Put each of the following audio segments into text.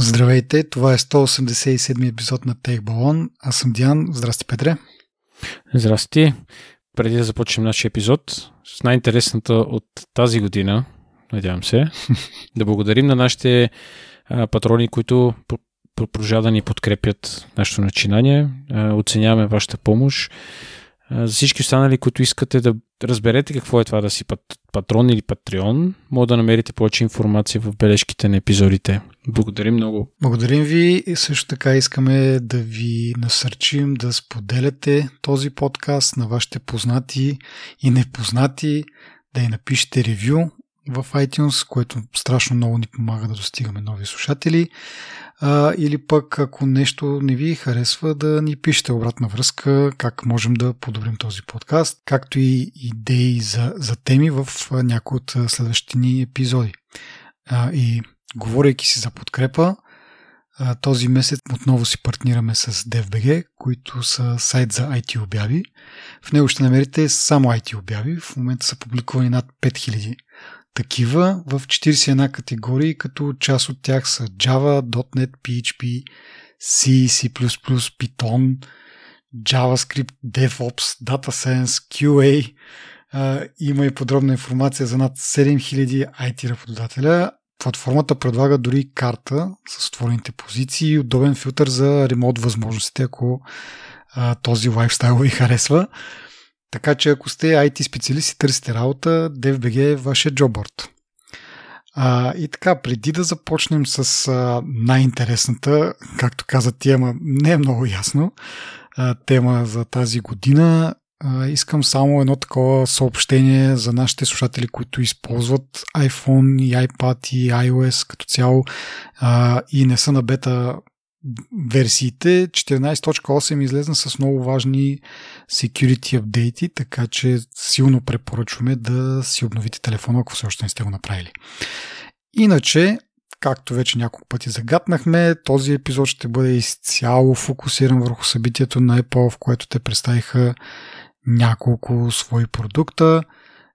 Здравейте, това е 187 епизод на Тех Балон. Аз съм Диан. Здрасти, Петре. Здрасти. Преди да започнем нашия епизод, с най-интересната от тази година, надявам се, да благодарим на нашите а, патрони, които продължават да ни подкрепят нашето начинание. А, оценяваме вашата помощ. За всички останали, които искате да разберете какво е това да си патрон или патреон, може да намерите повече информация в бележките на епизодите. Благодарим много. Благодарим ви и също така искаме да ви насърчим да споделяте този подкаст на вашите познати и непознати, да и напишете ревю в iTunes, което страшно много ни помага да достигаме нови слушатели а, или пък ако нещо не ви харесва, да ни пишете обратна връзка как можем да подобрим този подкаст, както и идеи за, за теми в някои от следващите ни епизоди. А, и говорейки си за подкрепа, а, този месец отново си партнираме с DFBG, които са сайт за IT обяви. В него ще намерите само IT обяви. В момента са публикувани над 5000 такива в 41 категории, като част от тях са Java, .NET, PHP, C, C++, Python, JavaScript, DevOps, Data Science, QA. има и подробна информация за над 7000 IT работодателя. Платформата предлага дори карта с отворените позиции и удобен филтър за ремонт възможностите, ако този лайфстайл ви харесва. Така че ако сте IT специалист и търсите работа, DFBG е вашия джоборд. А, и така, преди да започнем с а, най-интересната, както каза ти, не е много ясно, а, тема за тази година, а, искам само едно такова съобщение за нашите слушатели, които използват iPhone и iPad и iOS като цяло а, и не са на бета версиите. 14.8 излезна с много важни security апдейти, така че силно препоръчваме да си обновите телефона, ако все още не сте го направили. Иначе, както вече няколко пъти загаднахме, този епизод ще бъде изцяло фокусиран върху събитието на Apple, в което те представиха няколко свои продукта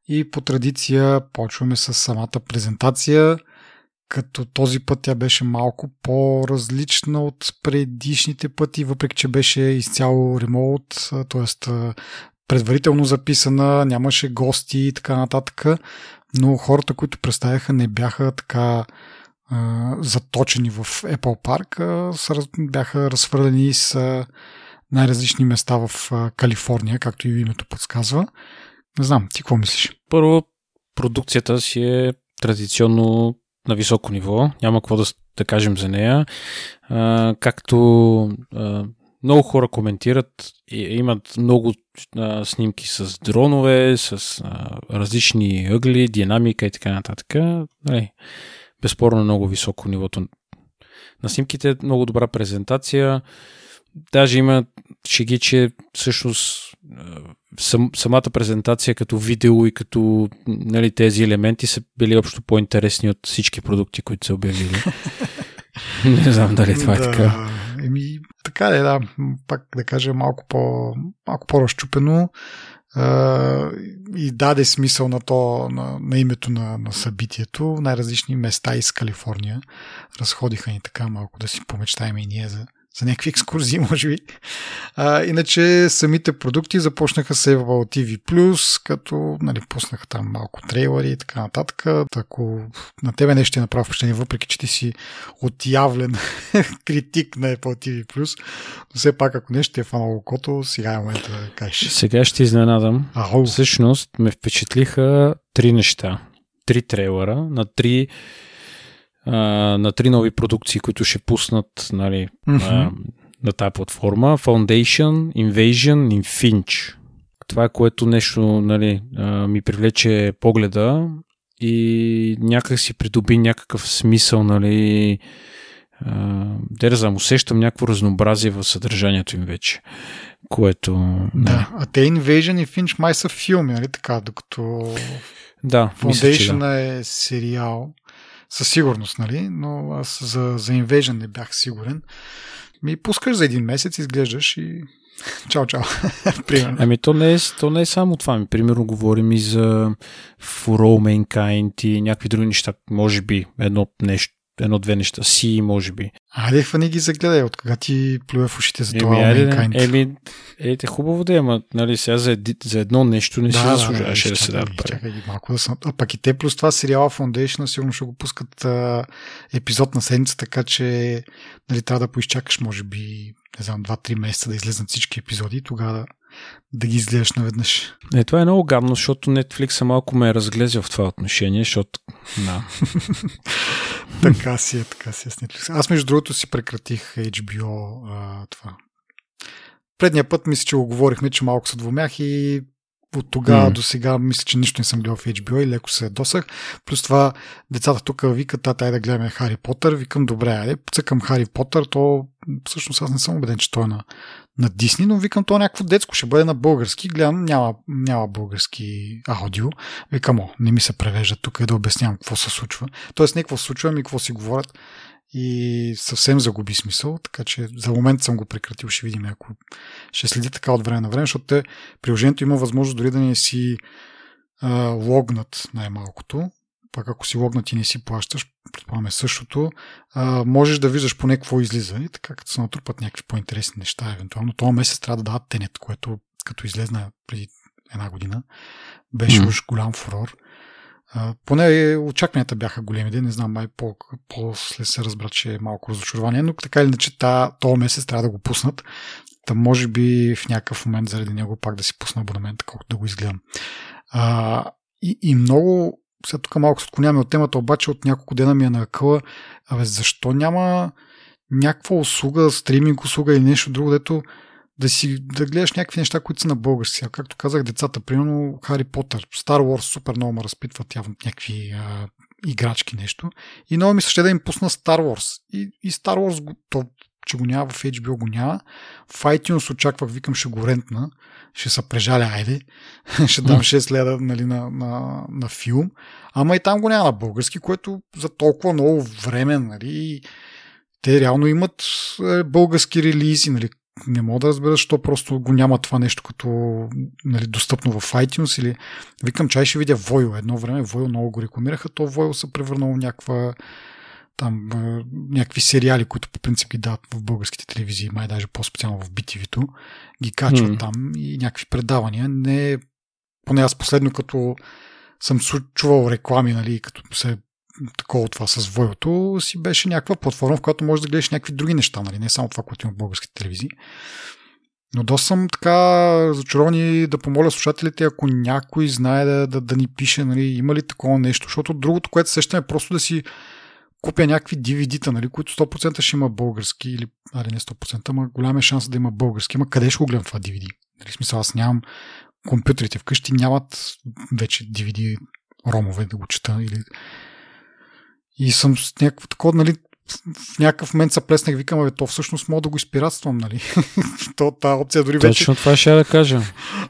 и по традиция почваме с самата презентация – като този път тя беше малко по-различна от предишните пъти, въпреки че беше изцяло ремоут, т.е. предварително записана, нямаше гости и така нататък, но хората, които представяха, не бяха така заточени в Apple Park, бяха разхвърлени с най-различни места в Калифорния, както и името подсказва. Не знам, ти какво мислиш? Първо, продукцията си е традиционно на високо ниво, няма какво да, да кажем за нея. А, както а, много хора коментират, и, имат много а, снимки с дронове, с а, различни ъгли, динамика и така нататък. Нали, безспорно много високо нивото на снимките, много добра презентация. Даже има шеги, че всъщност сам, самата презентация като видео и като нали, тези елементи са били общо по-интересни от всички продукти, които са обявили. Не знам дали това е да, така. Еми, така е, да. Пак да кажа малко, по, малко по-разчупено и даде смисъл на, то, на, на името на, на събитието. Най-различни места из Калифорния разходиха ни така малко да си помечтаем и ние за за някакви екскурзии, може би. А, иначе самите продукти започнаха с Apple TV+, като нали, пуснаха там малко трейлери и така нататък. Ако на тебе нещо ще направи впечатление, въпреки че ти си отявлен критик на Apple TV+, но все пак ако нещо ти е фанало окото, сега е момента да кажеш. Сега ще изненадам. Ау. Всъщност ме впечатлиха три неща. Три трейлера на три а, на три нови продукции, които ще пуснат нали, mm-hmm. а, на тази платформа. Foundation, Invasion и Finch. Това е което нещо нали, а, ми привлече погледа и някак си придоби някакъв смисъл, нали, да не знам, усещам някакво разнообразие в съдържанието им вече, което... Да, да. а те Invasion и Finch май са филми, нали така, докато да, Foundation мисля, че да. е сериал. Със сигурност, нали? Но аз за, за Invasion не бях сигурен. Ми пускаш за един месец, изглеждаш и Чао, чао. Примерно. Ами то не, е, то не е само това. Ми, примерно говорим и за For All Mankind и някакви други неща. Може би едно нещо едно-две неща. Си, може би. Айде, хвани ги загледай, от кога ти плюе в ушите за това Еми, Mankind. еми, е, те хубаво да е, ама нали, сега за, еди- за едно нещо не си заслужаваше да, се чакай дадат ги, пари. Чакай ги малко да съм. А пък и те плюс това сериала Foundation сигурно ще го пускат а, епизод на седмица, така че нали, трябва да поизчакаш, може би, не знам, 2-3 месеца да излезнат всички епизоди и тогава да, ги изгледаш наведнъж. Е, това е много гадно, защото Netflix малко ме е разглезил в това отношение, защото да. така си е, така си е с Netflix. Аз между другото си прекратих HBO а, това. Предния път мисля, че го говорихме, че малко се двумях и от тогава М. до сега мисля, че нищо не съм гледал в HBO и леко се досах. Плюс това децата тук викат, тата, да гледаме Хари Потър. Викам, добре, айде, цъкам Хари Потър, то всъщност аз не съм убеден, че той е на, на Дисни, но викам, то е някакво детско, ще бъде на български. Гледам, няма, няма български аудио. Викам, о, не ми се превежда тук и да обяснявам какво се случва. Тоест, не какво се случва, ами какво си говорят. И съвсем загуби смисъл, така че за момент съм го прекратил, ще видим ако ще следи така от време на време, защото те, приложението има възможност дори да не си а, логнат най-малкото. Пак ако си логнат и не си плащаш, предполагаме същото, а, можеш да виждаш поне какво излиза и така като се натрупат някакви по-интересни неща, евентуално. Това месец трябва да дадат тенет, което като излезна преди една година, беше Мгм. уж голям фурор. А, поне очакванията бяха големи, не знам, май по- после се разбра, че е малко разочарование, но така или иначе този месец трябва да го пуснат. Та може би в някакъв момент заради него пак да си пусна абонамент, колкото да го изгледам. А, и, и много, сега тук малко се отклоняваме от темата, обаче от няколко дена ми е на акъла, абе защо няма някаква услуга, стриминг услуга или нещо друго, дето да си да гледаш някакви неща, които са на български. Сега, както казах, децата, примерно Хари Потър, Star Wars супер много ме разпитват явно някакви а, играчки нещо. И много ми се ще да им пусна Star Wars. И, и Star Wars, то, че го няма в HBO, го няма. В iTunes очаквах, викам, ще го рентна. Ще се прежаля, айде. ще дам 6 леда нали, на, на, на филм. Ама и там го няма на български, което за толкова много време, нали, те реално имат е, български релизи, нали, не мога да разбера, защо просто го няма това нещо като нали, достъпно в iTunes или викам, чай ще видя Войо. Едно време Войо много го рекламираха, то Войо се превърнало в някаква там е, някакви сериали, които по принцип ги дават в българските телевизии, май даже по-специално в BTV-то, ги качват М. там и някакви предавания. Не, поне аз последно като съм чу- чувал реклами, нали, като се такова това с Войото, си беше някаква платформа, в която можеш да гледаш някакви други неща, нали? не само това, което има в българските телевизии. Но доста съм така разочарован и да помоля слушателите, ако някой знае да, да, да ни пише, нали, има ли такова нещо, защото другото, което се сещам е просто да си купя някакви DVD-та, нали, които 100% ще има български, или, али не 100%, ама голям е шанс да има български. Ама къде ще го гледам това DVD? Нали, смисъл, аз нямам компютрите вкъщи, нямат вече DVD ромове да го чета. Или... И съм с някакво такова, нали, в някакъв момент се плеснах, викам, бе, то всъщност мога да го изпиратствам, нали? то, тази опция дори вече... Точно това ще я да кажа.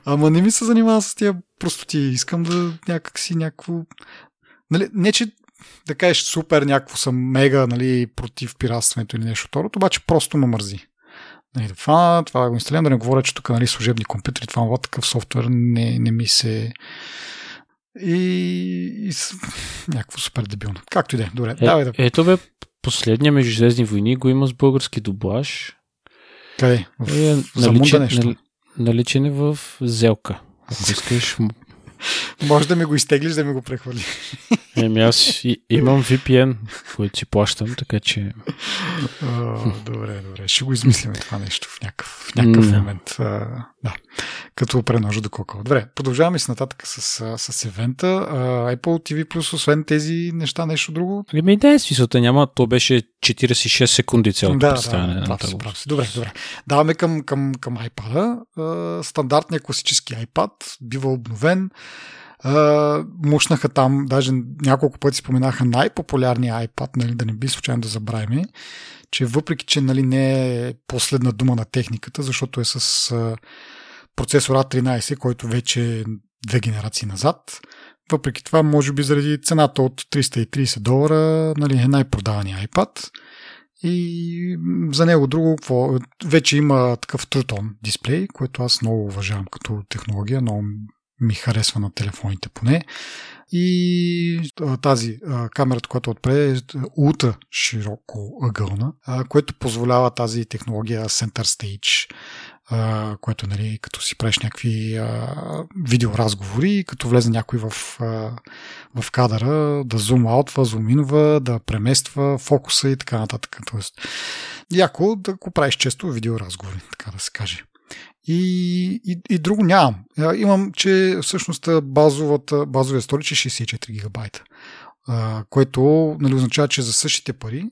Ама не ми се занимава с тия простоти. Искам да някак си някакво... Нали, не, че да кажеш супер някакво съм мега нали, против пиратстването или нещо второто, обаче просто ме мързи. Нали, да фана, това да го инсталирам, да не говоря, че тук нали, служебни компютри, това това такъв софтуер не, не ми се... И, и някакво супер дебилно. Както и да е. Добре, Е, давай да... ето бе, последния Междузвездни войни го има с български дублаж. Къде? В, Е, наличен, нещо. нали- наличен е в Зелка. Ако искаш, Може да ми го изтеглиш, да ми го прехвърли. еми аз и, имам VPN, който си плащам, така че О, добре, добре. Ще го измислим това нещо в някакъв, в някакъв М. момент. А, да. Като преножа до кокъл. Добре, продължаваме с нататък с, с евента. А, Apple TV Plus, освен тези неща, нещо друго? Ами не е смисълта, няма. То беше 46 секунди цялото да, представяне. да, на прав си, това. прав си. Добре, добре. Даваме към, към, към iPad-а. А, стандартният класически iPad бива обновен. Мушнаха там, даже няколко пъти споменаха най-популярния iPad, нали, да не би случайно да забравим, че въпреки, че нали, не е последна дума на техниката, защото е с uh, процесор A13, който вече е две генерации назад, въпреки това, може би заради цената от 330 долара, нали, е най-продавания iPad. И за него друго, какво, вече има такъв трутон дисплей, което аз много уважавам като технология, много ми харесва на телефоните поне. И тази камерата, която отпред е ултра широко ъгълна, което позволява тази технология Center Stage, което нали, като си правиш някакви видеоразговори, като влезе някой в, в кадъра, да зум-аутва, зум-инва, да премества фокуса и така нататък. Тоест, яко да го правиш често видеоразговори, така да се каже. И, и, и друго нямам. Имам, че всъщност базовата, базовия столич е 64 гигабайта, което нали, означава, че за същите пари,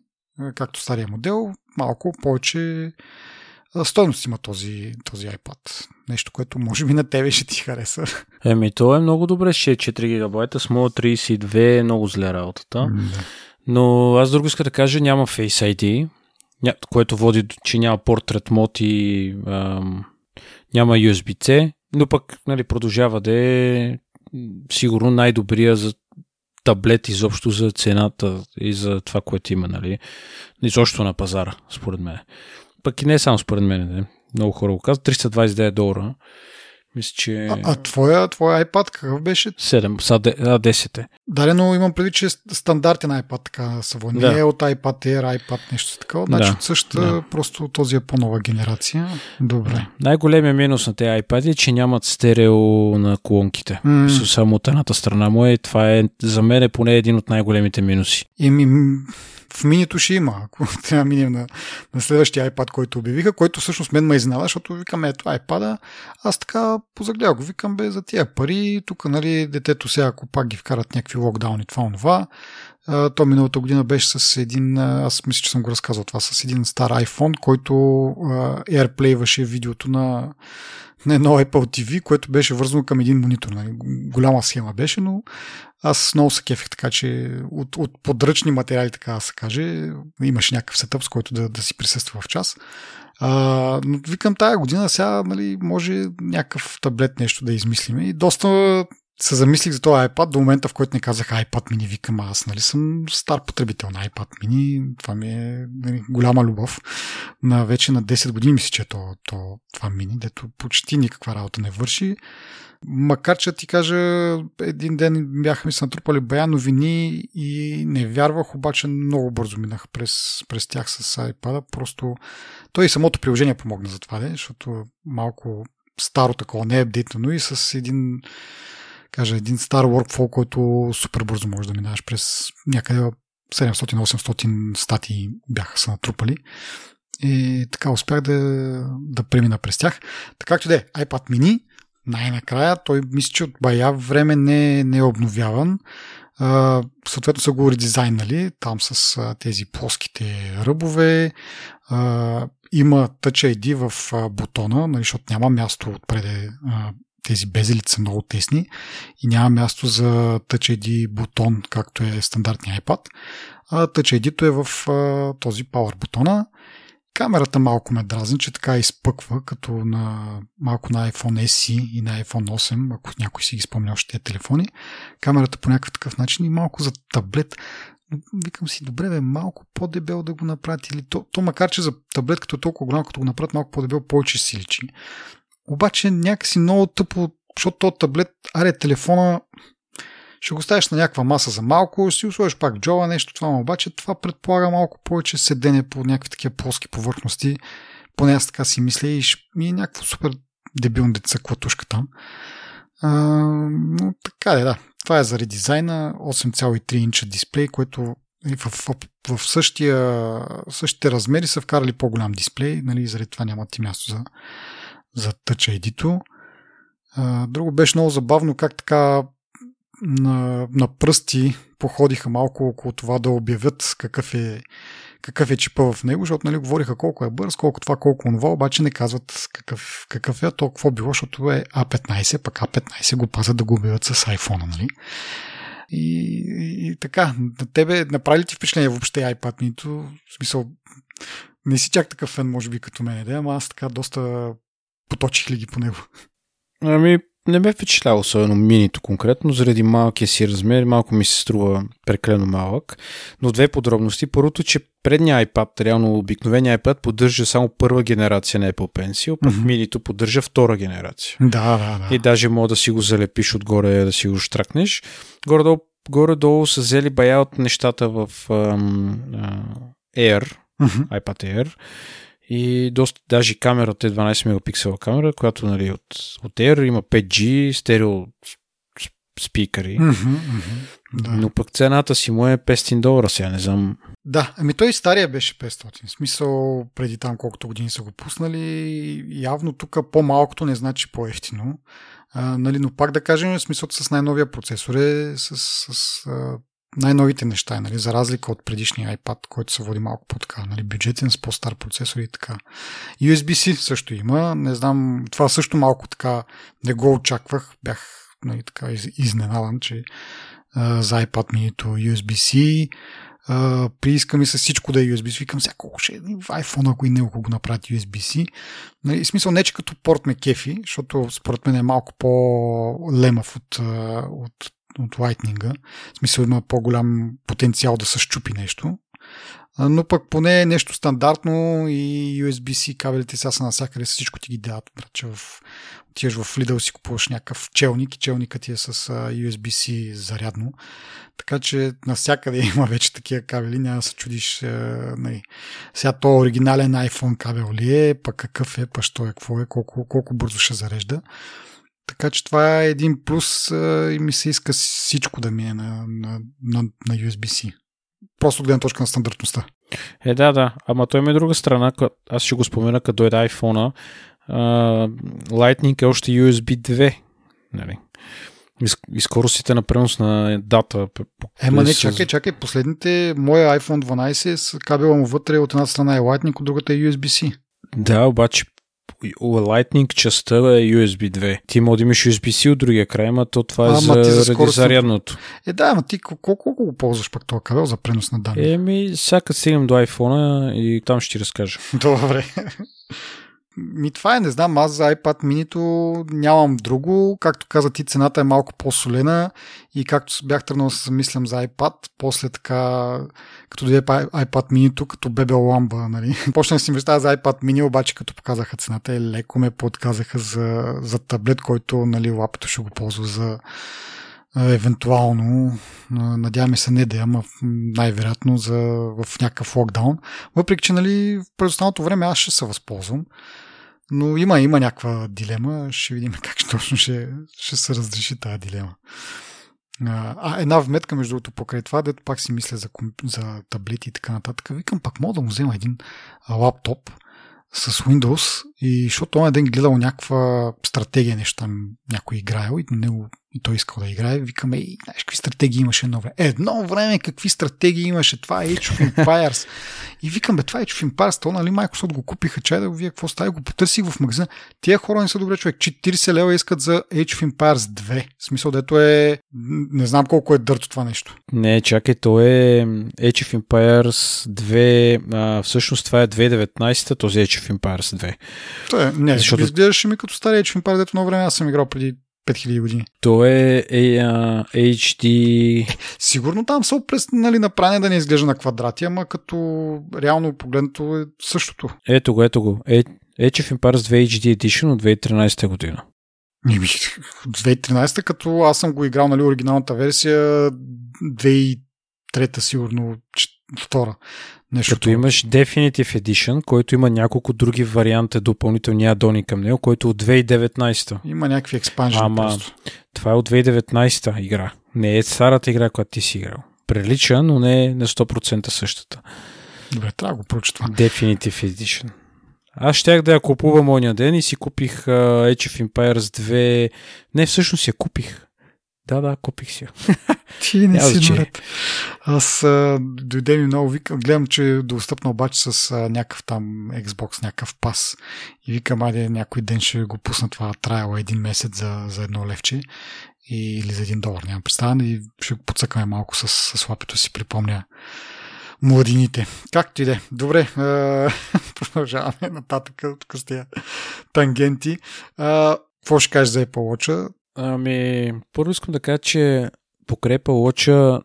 както стария модел, малко повече стойност има този, този iPad. Нещо, което може би на тебе ще ти хареса. Еми, то е много добре, ще е 4 гигабайта, с моят 32 е много зле работата. Но аз друго иска да кажа, няма Face ID, което води, че няма портрет мод и ам, няма USB-C, но пък нали, продължава да е сигурно най-добрия за таблет изобщо за цената и за това, което има, нали, изобщо на пазара, според мен. Пък и не само според мен, не. много хора го казват, 329 долара. Мисля, че... А, а твоя, твоя iPad какъв беше? 7, са, а 10 е. Дали, но имам преди, че е стандартен iPad така са води. Да. Не е от iPad Air, iPad нещо такова. Значи да. от същата, да. просто този е по-нова генерация. Добре. Най-големият минус на тези iPad е, че нямат стерео на колонките. Mm. Само от едната страна му е. Това е за мен е поне един от най-големите минуси. Еми, в минито ще има, ако трябва да минем на, на следващия iPad, който обявиха, който всъщност мен ме изненада, защото викам, ето iPad, аз така позагледах го, викам, бе, за тия пари, тук, нали, детето сега, ако пак ги вкарат някакви локдауни, това, онова, то миналата година беше с един, аз мисля, че съм го разказал това, с един стар iPhone, който AirPlay-ваше видеото на, на едно Apple TV, което беше вързано към един монитор. Нали. Голяма схема беше, но аз много се кефих, така че от, от подръчни материали, така да се каже, имаше някакъв сетъп, с който да, да си присъства в час. А, но викам тая година сега, нали, може някакъв таблет нещо да измислим. И доста се замислих за този iPad до момента, в който не казах iPad mini, викам аз, нали съм стар потребител на iPad mini, това ми е нали, голяма любов. На вече на 10 години мисля, че е то, то, това мини, дето почти никаква работа не върши. Макар, че ти кажа, един ден бяха ми се натрупали бая новини и не вярвах, обаче много бързо минах през, през тях с iPad. Просто той и самото приложение помогна за това, защото малко старо такова, не е апдейтано и с един кажа, един стар workflow, който супер бързо може да минаваш през някъде 700-800 статии бяха се натрупали. И така успях да, да премина през тях. Така както да е, iPad mini, най-накрая, той мисля, че от бая време не, не е обновяван. Uh, съответно са го редизайнали там с uh, тези плоските ръбове. Uh, има Touch ID в бутона, нали, защото няма място отпреде тези безелици са много тесни и няма място за Touch ID бутон, както е стандартния iPad. А Touch ID-то е в а, този Power бутона. Камерата малко ме дразни, че така изпъква, като на малко на iPhone SE и на iPhone 8, ако някой си ги спомня още тези телефони. Камерата по някакъв такъв начин и малко за таблет. Викам си, добре, бе, малко по-дебел да го направят. Или то, то макар, че за таблет като е толкова голям, като го направят малко по-дебел, повече си личи. Обаче някакси много тъпо, защото този таблет, аре телефона, ще го ставиш на някаква маса за малко, си усложиш пак джоба, нещо това, обаче това предполага малко повече седене по някакви такива плоски повърхности. Поне аз така си мисля и ми е някакво супер дебилно деца клатушка там. А, но така е, да. Това е за редизайна. 8,3 инча дисплей, което в, в, в, в същия, същите размери са вкарали по-голям дисплей, нали, заради това няма ти място за, за Touch ID-то. Друго беше много забавно как така на, на пръсти походиха малко около това да обявят какъв е, какъв е чипа в него, защото нали, говориха колко е бърз, колко това, колко това, обаче не казват какъв, какъв е, то какво било, защото е A15, пък A15 го пазят да го обявят с iPhone, нали? И, и, и така, на тебе направи ли ти впечатление въобще iPad нито? В смисъл, не си чак такъв фен, може би, като мен, да, ама аз така доста поточих ли ги по него? Ами, не ме впечатлява особено минито конкретно, заради малкия си размер, малко ми се струва прекалено малък. Но две подробности. Първото, че предния iPad, реално обикновения iPad, поддържа само първа генерация на Apple Pencil, пък mm-hmm. минито поддържа втора генерация. Да, да, да. И даже мога да си го залепиш отгоре, да си го штракнеш. Горе-долу, горе-долу са взели бая от нещата в ам, а, Air, mm-hmm. iPad Air и доста, даже камерата е 12 мегапиксела камера, която нали, от, от Air има 5G, стерео спикъри. Mm-hmm, mm-hmm, да. Но пък цената си му е 500 долара, сега не знам. Да, ами той стария беше 500. В смисъл, преди там колкото години са го пуснали, явно тук по-малкото не значи по-ефтино. А, нали, но пак да кажем, смисъл с най-новия процесор е с, с, с най-новите неща, нали, за разлика от предишния iPad, който се води малко по-така, нали, бюджетен с по-стар процесор и така. USB-C също има, не знам, това също малко така не го очаквах, бях нали, така изненадан, че а, за iPad mini USB-C, прииска ми се всичко да е USB-C. Викам, сега колко ще е iPhone, ако и не, ако го направят USB-C. Нали, смисъл не, че като порт ме кефи, защото според мен е малко по-лемав от, от от Lightning. В смисъл има по-голям потенциал да се щупи нещо. Но пък поне е нещо стандартно и USB-C кабелите сега са навсякъде, всичко ти ги дават. Че в, отиваш в Lidl си купуваш някакъв челник и челникът ти е с USB-C зарядно. Така че навсякъде има вече такива кабели, няма да се чудиш. Не. Сега то оригинален iPhone кабел ли е, пък какъв е, па що е, какво е, колко, колко бързо ще зарежда. Така че това е един плюс а, и ми се иска всичко да мине на, на, на, на USB-C. Просто от гледна точка на стандартността. Е, да, да. Ама той има друга страна. Аз ще го спомена, като дойде iPhone-а. Lightning е още USB 2. Нали? И скоростите на пренос на дата. Ема не, чакай, чакай. Последните, моя iPhone 12 с кабела му вътре от една страна е Lightning, от другата е USB-C. Да, обаче Lightning частта е USB 2. Ти може да имаш USB-C от другия край, ама то това е а, за, за скорост... зарядното. Е, да, ама ти колко, колко го ползваш пак този кабел за пренос на данни? Еми, сега стигнем до iPhone и там ще ти разкажа. Добре. Ми това е, не знам, аз за iPad mini нямам друго. Както каза ти, цената е малко по-солена и както бях тръгнал да се замислям за iPad, после така, като дойде iPad mini като бебе ламба, нали. Почнах да си мечтая за iPad mini, обаче като показаха цената, е леко ме подказаха за, за таблет, който, нали, лапето ще го ползва за евентуално, надяваме се не да има, най-вероятно за, в някакъв локдаун. Въпреки, че нали, в останалото време аз ще се възползвам. Но има, има някаква дилема. Ще видим как точно ще, ще се разреши тази дилема. А, една вметка, между другото, покрай това, дето пак си мисля за, за таблети и така нататък. Викам, пак мога да му взема един лаптоп с Windows и защото он ден гледал някаква стратегия нещо там някой играел и него и той искал да играе, викаме, и знаеш какви стратегии имаше едно време. Едно време какви стратегии имаше, това е Age of Empires. И викам, бе, това е Age of Empires, то нали Microsoft го купиха, чай да го вие какво става, го потърсих в магазина. Тия хора не са добре човек, 40 лева искат за Age of Empires 2. В смисъл, дето е, не знам колко е дърто това нещо. Не, чакай, то е Age of Empires 2, а, всъщност това е 2019, този Age of Empires 2. То е, не, защото изглеждаше ми като стари Age of Empires, дето много време аз съм играл преди 5000 години. То е, е uh, HD... Сигурно там са през нали, направене да не изглежда на квадрати, ама като реално погледнато е същото. Ето го, ето го. Age of Empires 2 HD Edition от 2013 година. 2013, като аз съм го играл, нали, оригиналната версия, 2003 сигурно, втора. Нещо Като имаш Definitive Edition, който има няколко други варианти, допълнителни адони към него, който е от 2019. Има някакви експанжени Ама просто. това е от 2019 игра. Не е старата игра, която ти си играл. Прилича, но не е на 100% същата. Добре, трябва да го проча това. Definitive Edition. Аз щях да я купувам оня ден и си купих uh, Age of Empires 2. Не, всъщност я купих. Да, да, купих си. Ти не си наред. Аз а, дойде ми много, викам, гледам, че е достъпна обаче с а, някакъв там Xbox, някакъв пас. И викам, айде някой ден ще го пусна това трайл един месец за, за едно левче и, или за един долар, нямам представа. И ще го подсъкаме малко с, с лапето си, припомня младините. Както и да е. Добре, продължаваме нататък тук с тези тангенти. какво ще кажеш за Apple Watch? Ами, първо искам да кажа, че Apple Watch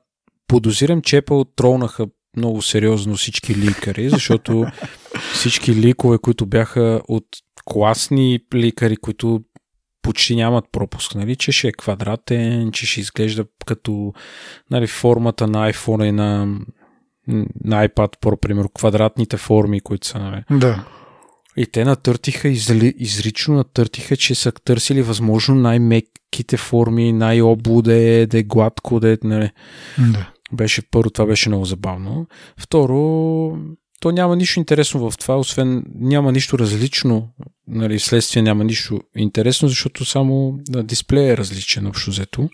подозирам, че Apple тролнаха много сериозно всички ликари, защото всички ликове, които бяха от класни ликари, които почти нямат пропуск, нали, че ще е квадратен, че ще изглежда като нали, формата на iPhone и на, на iPad Pro, примерно, квадратните форми, които са, нали. Да. И те натъртиха, изли, изрично натъртиха, че са търсили възможно най-меките форми, най-облуде, да е гладко, да е, нали. Да. Беше първо, това беше много забавно. Второ, то няма нищо интересно в това, освен няма нищо различно, нали, следствие няма нищо интересно, защото само на дисплея е различен общо взето.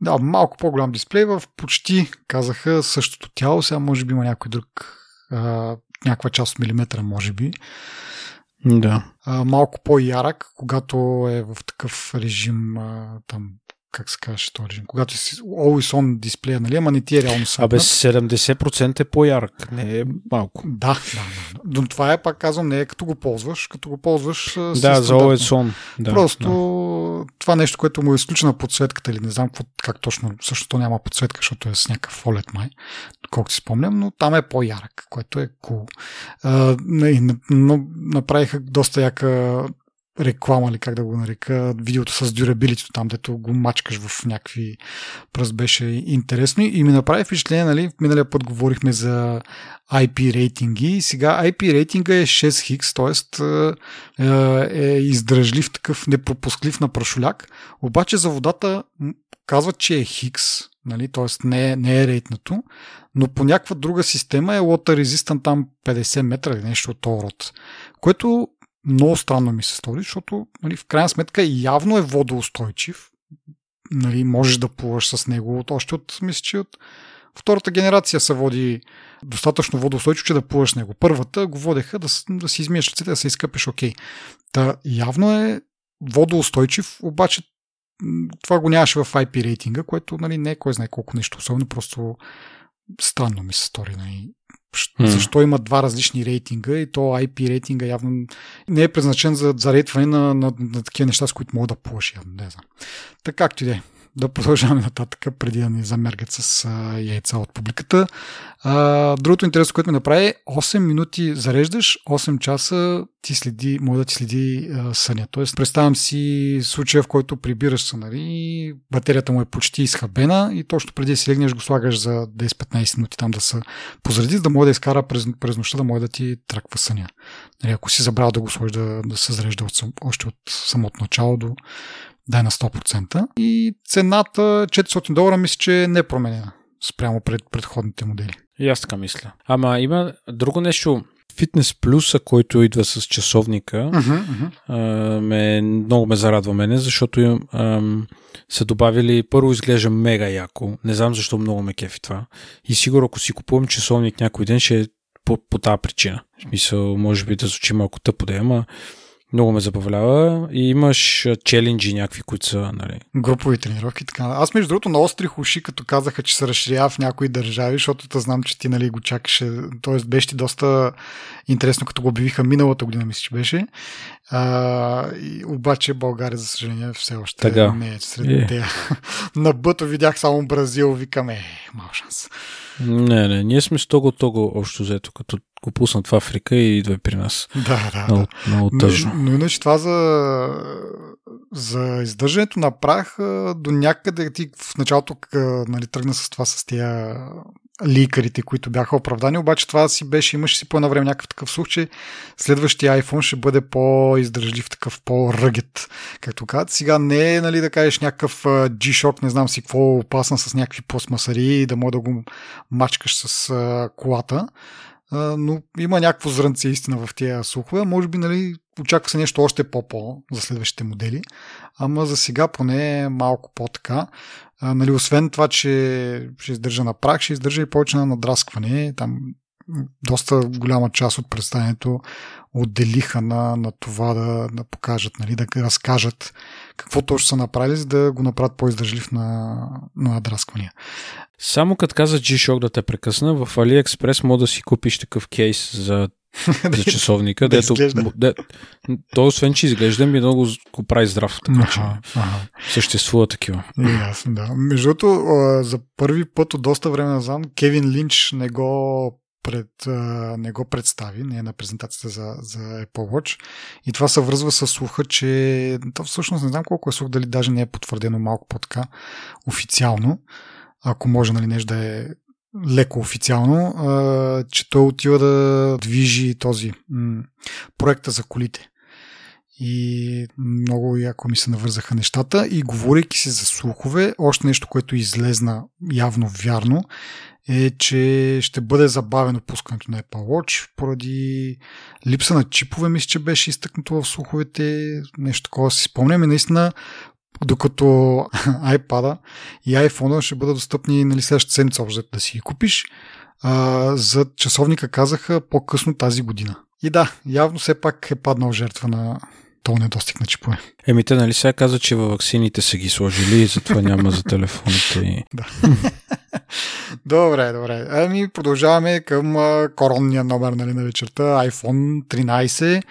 Да, малко по-голям дисплей в почти, казаха, същото тяло, сега може би има някой друг, а, някаква част от милиметра, може би. Да. А, малко по-ярък, когато е в такъв режим, а, там, как се този режим, когато си always on дисплея, нали, ама не ти е реално Абе, 70% е по-ярък, не е малко. Да, да, да. Но това е, пак казвам, не е като го ползваш, като го ползваш Да, за always on. Да, Просто да. това нещо, което му е изключена подсветката или не знам какво, как точно, също няма подсветка, защото е с някакъв OLED май, колкото си спомням, но там е по-ярък, което е cool. Uh, но направиха доста яка реклама или как да го нарека, видеото с дюрабилито там, дето го мачкаш в някакви пръст беше интересно и ми направи впечатление, нали, миналия път говорихме за IP рейтинги сега IP рейтинга е 6 хикс, т.е. е издръжлив такъв, непропусклив на прашоляк, обаче за водата казват, че е хикс, нали, т.е. Не, е, не е рейтнато, но по някаква друга система е water resistant там 50 метра или нещо от този род, което много странно ми се стори, защото нали, в крайна сметка явно е водоустойчив. Нали, можеш да плуваш с него от, още от, мисля, че от втората генерация се води достатъчно водоустойчив, че да плуваш с него. Първата го водеха да, да си измиеш ръцете, да се изкъпеш окей. Та явно е водоустойчив, обаче това го нямаше в IP рейтинга, което нали, не е кой знае колко нещо, особено просто странно ми се стори. Нали. Защо има два различни рейтинга и то IP рейтинга явно не е предназначен за, за рейтване на, на, на такива неща, с които мога да плуваш. Явно, не знам. Така както и да е да продължаваме нататък, преди да ни замергат с а, яйца от публиката. А, другото интересно, което ми направи е 8 минути зареждаш, 8 часа ти следи, може да ти следи а, съня. Тоест, представям си случая, в който прибираш се, нали, батерията му е почти изхабена и точно преди да си легнеш го слагаш за 10-15 минути там да се позареди, за да може да изкара през, през нощта, да може да ти траква съня. Нали, ако си забрал да го сложиш да, да се зарежда от, още от самото начало до да е на 100%. И цената 400 долара мисля, че е непроменена спрямо пред предходните модели. И аз така мисля. Ама има друго нещо. Фитнес плюса, който идва с часовника, uh-huh, uh-huh. А, ме, много ме зарадва мене, защото а, са добавили, първо изглежда мега яко, не знам защо много ме кефи това. И сигурно ако си купувам часовник някой ден, ще е по, по тази причина. В смисъл, може би да звучи малко тъпо да е, ама много ме забавлява и имаш челенджи някакви, които са, нали. Групови тренировки, така. Аз между другото на остри уши, като казаха, че се разширява в някои държави, защото да знам, че ти нали, го чакаше. Тоест беше ти доста интересно, като го обявиха миналата година, мисля, че беше. А, и, обаче България, за съжаление, все още така. не е сред е. тея. на бъто видях само Бразил, викаме, мал шанс. Не, не, ние сме с того-того общо взето, като го пуснат в Африка и идва при нас. Да, да. Много, да. много тъжно. Но, но иначе това за, за издържането на прах до някъде ти в началото нали, тръгна с това с тия ликарите, които бяха оправдани, обаче това си беше, имаше си по едно време някакъв такъв слух, че следващия iPhone ще бъде по-издържлив, такъв по-ръгет, както казват. Сега не е, нали, да кажеш някакъв G-Shock, не знам си какво опасна с някакви пластмасари и да може да го мачкаш с колата, но има някакво зрънце истина в тия слухове. Може би, нали, очаква се нещо още по-по за следващите модели, ама за сега поне малко по-така. А, нали, освен това, че ще издържа на прах, ще издържа и повече на надраскване. Там доста голяма част от представянето отделиха на, на това да, да покажат, нали, да разкажат какво точно са направили, за да го направят по-издържлив на, на надрасквания. Само като каза G-Shock да те прекъсна, в AliExpress мога да си купиш такъв кейс за за часовника. да дето, де, то освен, че изглежда, ми много го прави здрав. Така, че Аха, аха. съществува такива. Ясно, да. Между другото, за първи път от доста време назад Кевин Линч не го пред, не го представи, не е на презентацията за, за Apple Watch. И това се връзва с слуха, че то всъщност не знам колко е слух, дали даже не е потвърдено малко по-така официално, ако може нали, нещо да е леко официално, а, че той отива да движи този м- проекта за колите. И много яко ми се навързаха нещата. И говорейки си за слухове, още нещо, което излезна явно вярно, е, че ще бъде забавено пускането на Apple Watch поради липса на чипове, мисля, че беше изтъкнато в слуховете. Нещо такова си спомням. И наистина, докато iPad и iPhone ще бъдат достъпни нали, следващата седмица, общо да си ги купиш, а, за часовника казаха по-късно тази година. И да, явно все пак е паднал жертва на този недостиг на чипове. Еми, те нали сега каза, че във ваксините са ги сложили и затова няма за телефоните. И... Добре, добре. Ами продължаваме към коронния номер нали, на вечерта, iPhone 13.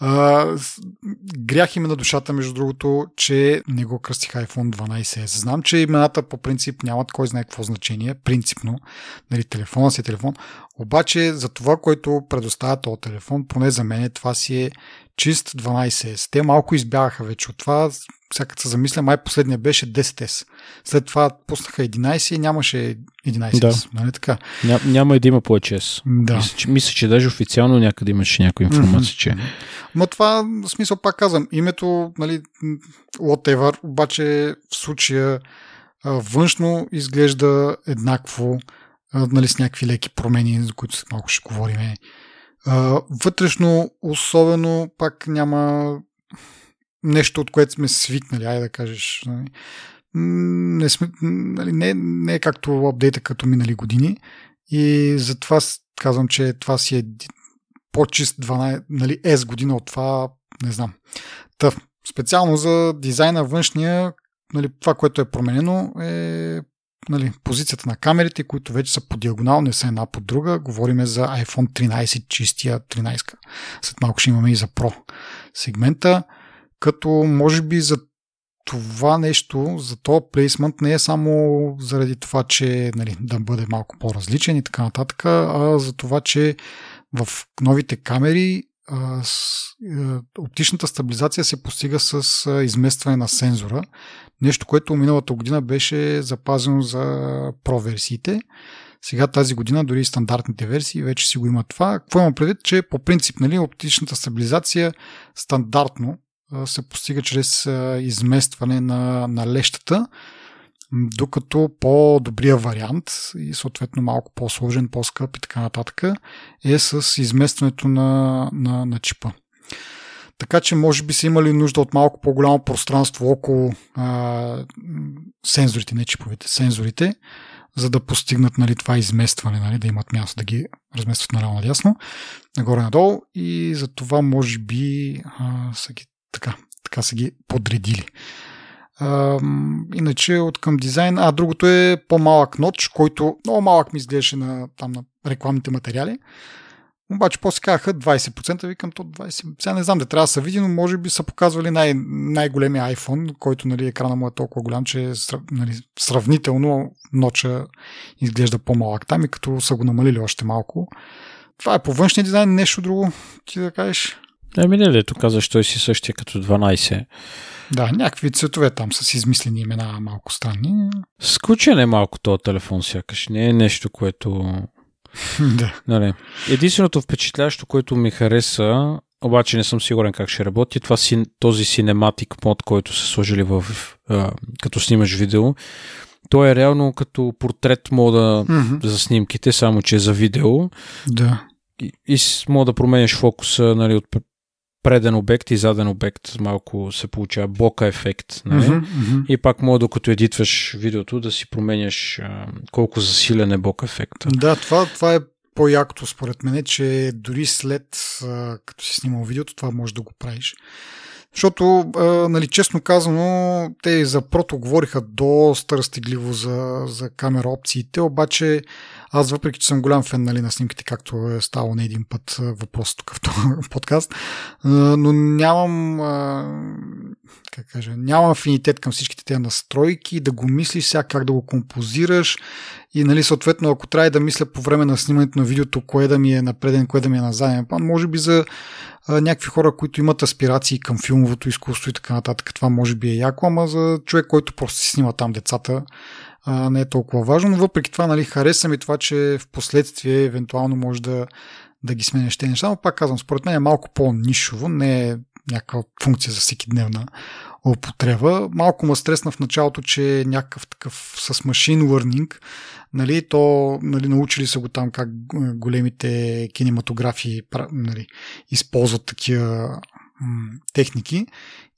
А, грях име на душата, между другото, че не го кръстих iPhone 12. Знам, че имената по принцип нямат кой знае какво значение, принципно. Нали, телефона си е телефон. Обаче за това, което предоставя този телефон, поне за мен това си е чист 12S. Те малко избягаха вече от това. Сега като се замисля, май последния беше 10S. След това пуснаха 11 и нямаше 11S. Нали така? Ня, няма и да има по HS. Да. Мисля, че, мисля, че даже официално някъде имаше някаква информация, че... Ма това, в смисъл, пак казвам, името, нали, whatever, обаче в случая външно изглежда еднакво, нали, с някакви леки промени, за които след малко ще говорим. Вътрешно, особено, пак няма нещо, от което сме свикнали, айде да кажеш. Нали. Не, сме, нали, не, не е както апдейта като минали години и затова казвам, че това си е по-чист 12, нали, S година от това, не знам. Та, специално за дизайна външния, нали, това, което е променено е нали, позицията на камерите, които вече са по диагонал, не са една под друга. Говориме за iPhone 13, чистия 13. След малко ще имаме и за Pro сегмента, като може би за това нещо, за този плейсмент не е само заради това, че нали, да бъде малко по-различен и така нататък, а за това, че в новите камери а, с, а, оптичната стабилизация се постига с а, изместване на сензора. Нещо, което миналата година беше запазено за Pro версиите. Сега тази година дори и стандартните версии вече си го има това. Какво имам предвид, че по принцип нали, оптичната стабилизация стандартно се постига чрез изместване на, на лещата, докато по-добрия вариант и съответно малко по-сложен, по-скъп и така нататък е с изместването на, на, на чипа. Така че може би са имали нужда от малко по-голямо пространство около а, сензорите, не чиповете, сензорите, за да постигнат нали, това изместване, нали, да имат място да ги разместват наляво надясно, нагоре-надолу и за това може би а, са ги, така, така са ги подредили. А, иначе от към дизайн, а другото е по-малък ноч, който много малък ми изглеждаше на, там, на рекламните материали. Обаче после казаха 20%, викам то 20%. Сега не знам да трябва да се види, но може би са показвали най- най-големия iPhone, който нали, екрана му е толкова голям, че е нали, сравнително ноча изглежда по-малък там и като са го намалили още малко. Това е по външния дизайн, нещо друго ти да кажеш. Еми не, дето казваш, той си същия като 12. Да, някакви цветове там си измислени имена малко странни. Скучен е малко този телефон, сякаш. Не е нещо, което... да. Нали. Единственото впечатляващо, което ми хареса, обаче не съм сигурен как ще работи, това си, този Cinematic мод, който са сложили в, а, като снимаш видео. Той е реално като портрет мода Мгм. за снимките, само че е за видео. Да. И, и с- мога да променяш фокуса нали, от преден обект и заден обект. Малко се получава бока ефект. Нали? Мгм, мгм. И пак мога, докато едитваш видеото, да си променяш а, колко засилен е бок ефекта. Да, това, това е по-якото според мен, че дори след а, като си снимал видеото, това можеш да го правиш. Защото, а, нали, честно казано, те за прото говориха доста разтегливо за, за камера опциите, обаче аз въпреки, че съм голям фен нали, на снимките, както е ставало не един път въпрос тук в този подкаст, но нямам как кажа, нямам афинитет към всичките тези настройки, да го мислиш сега как да го композираш и нали, съответно, ако трябва да мисля по време на снимането на видеото, кое да ми е на преден, кое да ми е на заден план, може би за някакви хора, които имат аспирации към филмовото изкуство и така нататък, това може би е яко, ама за човек, който просто си снима там децата, а, не е толкова важно, но въпреки това нали, харесвам и това, че в последствие евентуално може да, да ги сменяш тези неща, но пак казвам, според мен е малко по-нишово, не е някаква функция за всеки дневна употреба. Малко ме стресна в началото, че е някакъв такъв с машин learning, нали, то нали, научили са го там как големите кинематографии нали, използват такива техники.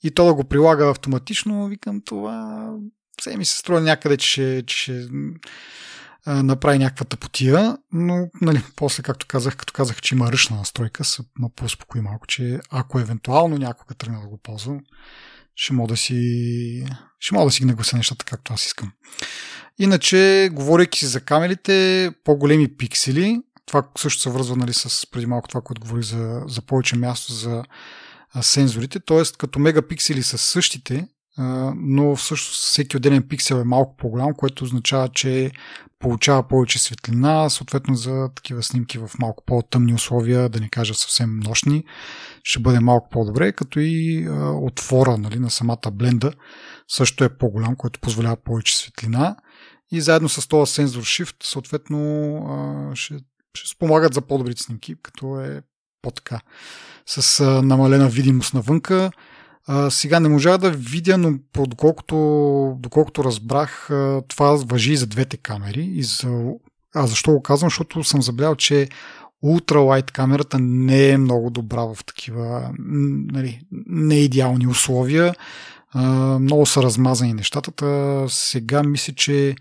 И то да го прилага автоматично, викам това все ми се струва някъде, че че направи някаква тъпотия, но нали, после, както казах, като казах, че има ръчна настройка, се ме по-успокои малко, че ако евентуално някога тръгна да го ползвам, ще мога да си, ще мога да си наглася нещата както аз искам. Иначе, говорейки си за камерите, по-големи пиксели, това също се връзва нали, с преди малко това, което говори за, за повече място за сензорите, т.е. като мегапиксели са същите, но всъщност всеки отделен пиксел е малко по-голям, което означава, че получава повече светлина, съответно за такива снимки в малко по-тъмни условия, да не кажа съвсем нощни, ще бъде малко по-добре, като и отвора нали, на самата бленда също е по-голям, което позволява повече светлина. И заедно с този сензор Shift съответно ще, ще спомагат за по-добрите снимки, като е по-така. С намалена видимост навънка, сега не можа да видя, но доколкото, доколкото разбрах, това въжи и за двете камери. И за... А защо го казвам? Защото съм забелял, че ултралайт камерата не е много добра в такива нали, неидеални условия. Много са размазани нещата. Сега мисля, че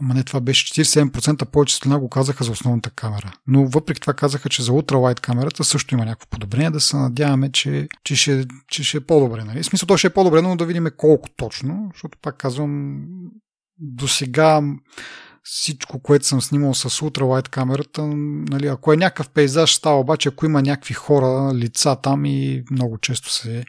ама не, това беше 47% повече светлина го казаха за основната камера. Но въпреки това казаха, че за ултралайт камерата също има някакво подобрение, да се надяваме, че, че, ще, че ще е по-добре. Нали? В смисъл, то ще е по-добре, но да видим колко точно, защото пак казвам, до сега всичко, което съм снимал с ултралайт камерата, нали, ако е някакъв пейзаж, става обаче, ако има някакви хора, лица там и много често се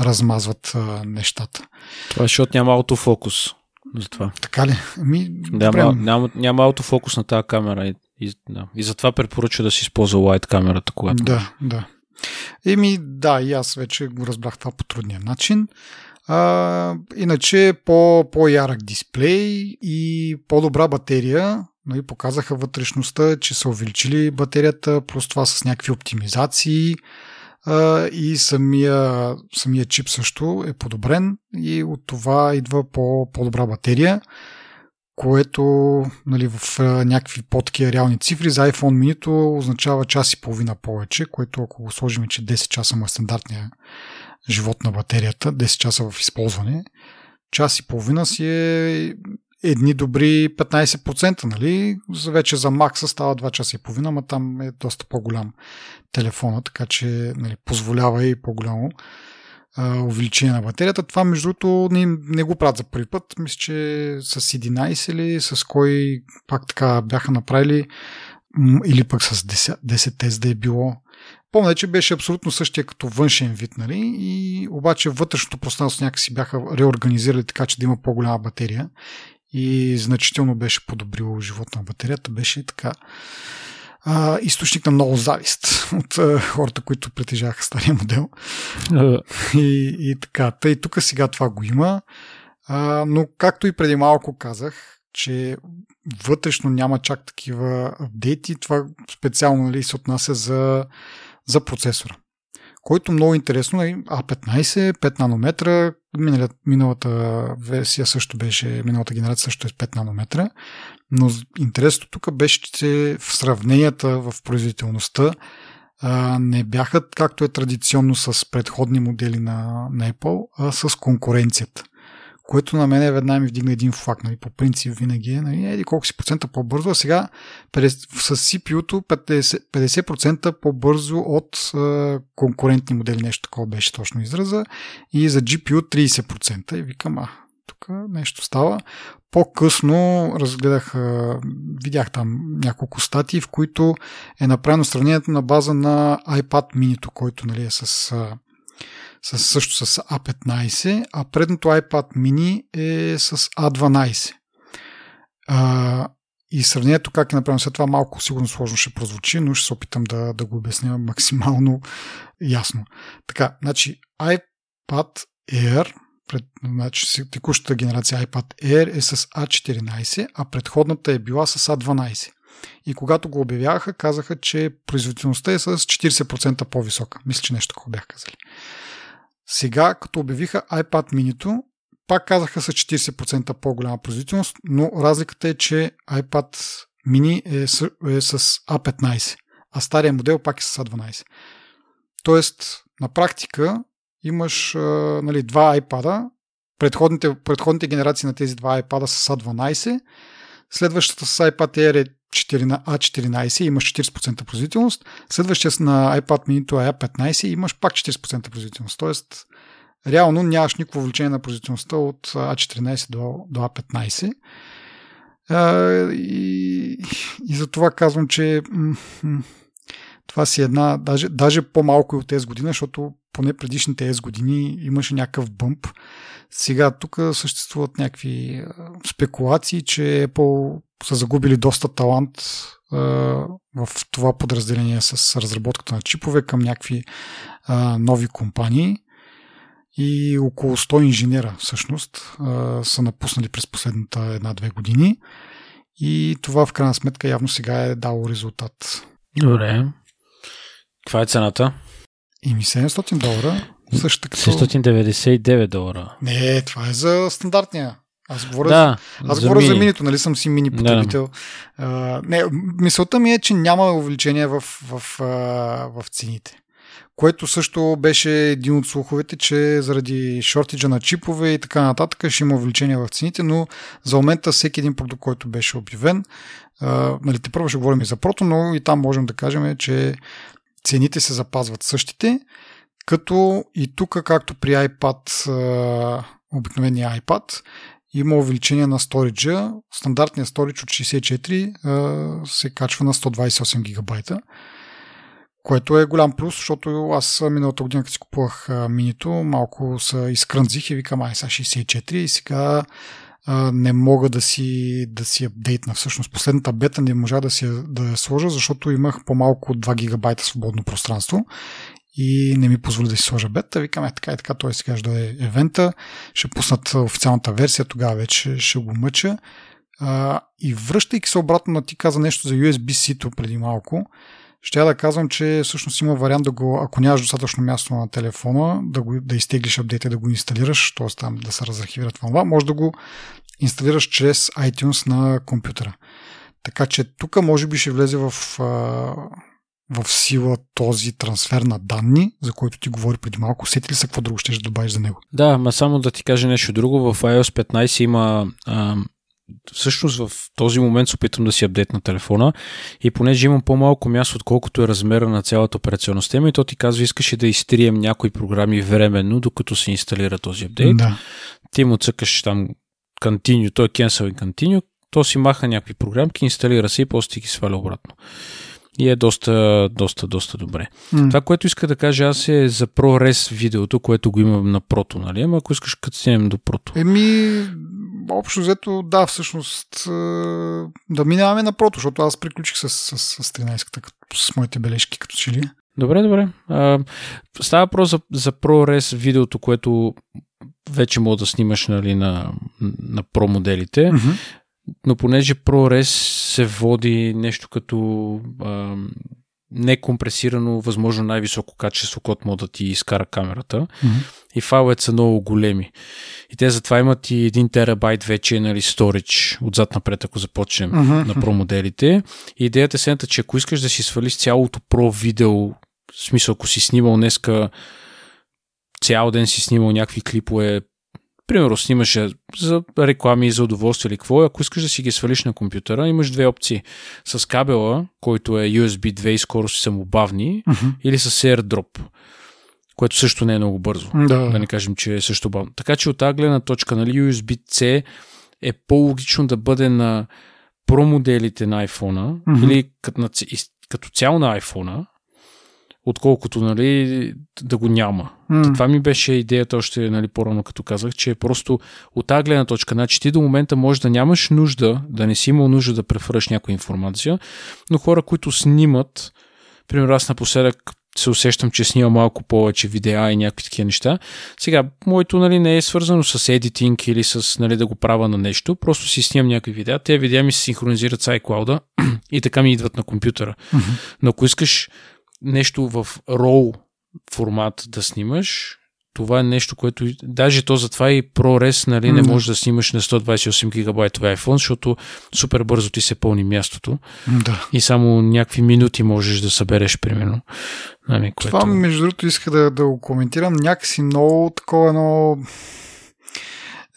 размазват а, нещата. Това е, защото няма аутофокус. Затова. Така ли? Ми, няма, няма, няма аутофокус на тази камера и, и, да. и затова препоръчва да си използва лайт камерата, когато Да, да. Еми, да, и аз вече го разбрах това по трудния начин. А, иначе по, по-ярък дисплей и по-добра батерия. Нали, показаха вътрешността, че са увеличили батерията, просто това с някакви оптимизации и самия, самия чип също е подобрен и от това идва по, по-добра батерия, което нали, в някакви по-такива реални цифри за iPhone mini означава час и половина повече, което ако го сложим, че 10 часа му е стандартния живот на батерията, 10 часа в използване, час и половина си е едни добри 15%, нали? Вече за Макса става 2 часа и половина, но там е доста по-голям телефона, така че нали, позволява и по-голямо а, увеличение на батерията. Това, между другото, не, не го правят за първи път. Мисля, че с 11 или с кой пак така бяха направили или пък с 10, 10 тест да е било. Помня, че беше абсолютно същия като външен вид, нали? И обаче вътрешното пространство някакси бяха реорганизирали така, че да има по-голяма батерия и значително беше подобрило живота на батерията. Беше така а, източник на много завист от а, хората, които притежаваха стария модел. и, и така. Тъй тук сега това го има. А, но както и преди малко казах, че вътрешно няма чак такива апдейти. Това специално нали, се отнася за, за процесора който много интересно е А15, 5 нанометра, миналата версия също беше, миналата генерация също е 5 нанометра, но интересното тук беше, че в сравненията в производителността не бяха както е традиционно с предходни модели на, на Apple, а с конкуренцията което на мен веднага ми вдигна един флаг. Нали, по принцип винаги е нали, еди колко си процента по-бързо, а сега 50, с CPU-то 50%, 50% по-бързо от е, конкурентни модели, нещо такова беше точно израза, и за GPU 30%. И викам, а, тук нещо става. По-късно разгледах, видях там няколко статии, в които е направено сравнението на база на iPad mini, който нали, е с, също с A15, а предното iPad mini е с A12. А, и сравнението как е направено след това малко сигурно сложно ще прозвучи, но ще се опитам да, да го обясня максимално ясно. Така, значи iPad Air пред, значи, текущата генерация iPad Air е с A14, а предходната е била с A12. И когато го обявяваха, казаха, че производителността е с 40% по-висока. Мисля, че нещо такова бях казали. Сега, като обявиха iPad mini пак казаха с 40% по-голяма производителност, но разликата е, че iPad mini е с, е с A15, а стария модел пак е с A12. Тоест, на практика имаш нали, два iPad, предходните, предходните генерации на тези два iPad са A12, следващата с iPad Air е A14 имаш 40% производителност, следващия на iPad mini е A15 имаш пак 40% производителност. Тоест, реално нямаш никакво увеличение на производителността от A14 до, до A15. А, и, и за това казвам, че това си една, даже, даже по-малко и от тези години, защото поне предишните S години имаше някакъв бъмп. Сега тук съществуват някакви спекулации, че Apple са загубили доста талант а, в това подразделение с разработката на чипове към някакви а, нови компании и около 100 инженера всъщност а, са напуснали през последната една-две години и това в крайна сметка явно сега е дало резултат. Добре. Каква е цената? Ими 700 долара. Също като... 699 долара. Не, това е за стандартния. Аз говоря, да, за, аз за, говоря мини. за минито, нали съм си мини потребител. Да. А, не, мисълта ми е, че няма увеличение в, в, в, в цените. Което също беше един от слуховете, че заради шортиджа на чипове и така нататък ще има увеличение в цените, но за момента всеки един продукт, който беше обявен, а, нали, те първо ще говорим и за прото, но и там можем да кажем, че цените се запазват същите, като и тук, както при iPad, обикновения iPad, има увеличение на сториджа. Стандартният сторидж от 64 се качва на 128 гигабайта, което е голям плюс, защото аз миналата година, като си купувах минито, малко се изкрънзих и викам, ай, сега 64 и сега не мога да си, да си апдейтна. Всъщност последната бета не можа да, си, да я сложа, защото имах по-малко от 2 гигабайта свободно пространство и не ми позволи да си сложа бета. Викам, е така и така, той сега ще дойде евента, ще пуснат официалната версия, тогава вече ще го мъча. А, и връщайки се обратно на ти каза нещо за USB-C-то преди малко, ще я да казвам, че всъщност има вариант да го, ако нямаш достатъчно място на телефона, да, го, да изтеглиш апдейта, да го инсталираш, т.е. там да се разархивира това, може да го инсталираш чрез iTunes на компютъра. Така че тук може би ще влезе в, в сила този трансфер на данни, за който ти говори преди малко. Сети ли се какво друго ще добавиш за него? Да, ма само да ти кажа нещо друго. В iOS 15 има всъщност в този момент се опитвам да си апдейт на телефона и понеже имам по-малко място, отколкото е размера на цялата операционна система и то ти казва, искаш да изтрием някои програми временно, докато се инсталира този апдейт. Да. Ти му цъкаш там continue, той е cancel и continue, то си маха някакви програмки, инсталира се и после ти ги сваля обратно. И е доста, доста, доста добре. Mm. Това, което иска да кажа аз е за ProRes видеото, което го имам на прото, нали? Ама ако искаш като стигнем до прото. Еми, общо взето, да, всъщност да минаваме на прото, защото аз приключих с, с, с 13-ката с моите бележки като че ли. Добре, добре. А, става въпрос за, за ProRes видеото, което вече мога да снимаш нали, на, на Pro моделите, mm-hmm. но понеже ProRes се води нещо като а, некомпресирано, възможно най-високо качество, което мога да ти изкара камерата. Mm-hmm. И файловете са много големи. И те затова имат и 1 терабайт вече нали, storage отзад напред, ако започнем mm-hmm. на Pro моделите. И идеята е следната, че ако искаш да си свалиш цялото Pro видео, в смисъл ако си снимал днеска цял ден си снимал някакви клипове Примерно, снимаш за реклами, за удоволствие или какво. Ако искаш да си ги свалиш на компютъра, имаш две опции. С кабела, който е USB 2 и скорости са му бавни, Мгм. или с AirDrop, което също не е много бързо. Да. Да не кажем, че е също бавно. Така че от тази гледна точка, нали, USB-C е по-логично да бъде на про моделите на iPhone Мгм. или като, на, като цяло на iPhone, отколкото нали, да го няма. М. Това ми беше идеята още нали, по-рано, като казах, че просто от тази гледна точка. Значи ти до момента може да нямаш нужда, да не си имал нужда да префърш някаква информация, но хора, които снимат, примерно аз напоследък се усещам, че снимам малко повече видеа и някакви такива неща. Сега, моето нали, не е свързано с едитинг или с нали, да го правя на нещо, просто си снимам някакви видеа. Те видеа ми се синхронизират с iCloud и така ми идват на компютъра. Мгм. Но ако искаш нещо в RAW формат да снимаш, това е нещо, което даже то затова и ProRes нали, не Мгм. може да снимаш на 128 гигабайтови iPhone, защото супер бързо ти се пълни мястото Да. и само някакви минути можеш да събереш, примерно. Нали, което... Това, между другото, иска да, да го коментирам. Някакси много такова едно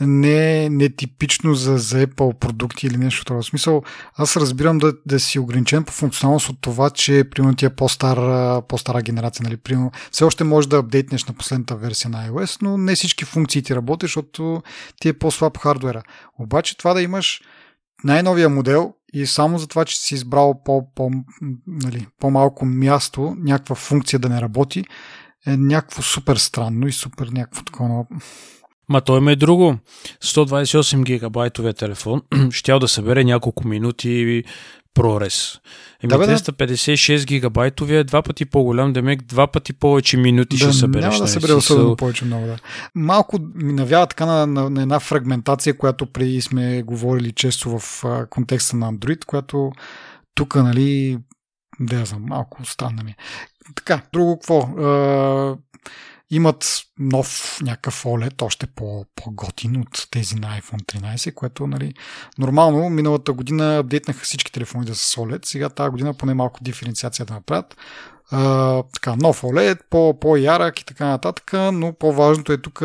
не, нетипично за, за Apple продукти или нещо в този смисъл. Аз разбирам да, да си ограничен по функционалност от това, че примерно ти е по-стара, по-стара генерация. Нали? Примерно, все още можеш да апдейтнеш на последната версия на iOS, но не всички функции ти работят, защото ти е по-слаб хардуера. Обаче това да имаш най-новия модел и само за това, че си избрал по, по, нали, по-малко място, някаква функция да не работи, е някакво супер странно и супер някакво такова. Ма той има и друго. 128 гигабайтовия телефон щял да събере няколко минути ProRes. Еми Да, бе, да. 256 гигабайтовия е два пъти по-голям, демек два пъти повече минути ще събереш. Няма да нали? събере особено повече много. Да. Малко ми навява така на, на, на една фрагментация, която преди сме говорили често в а, контекста на Android, която тук, нали, да я знам, малко странна ми е. Така, друго какво? А, имат нов някакъв OLED, още по, по-готин от тези на iPhone 13, което, нали, нормално миналата година апдейтнаха всички телефони да са с OLED, сега тази година поне малко диференциация да направят. А, така, нов OLED, по, по-ярък и така нататък, но по-важното е тук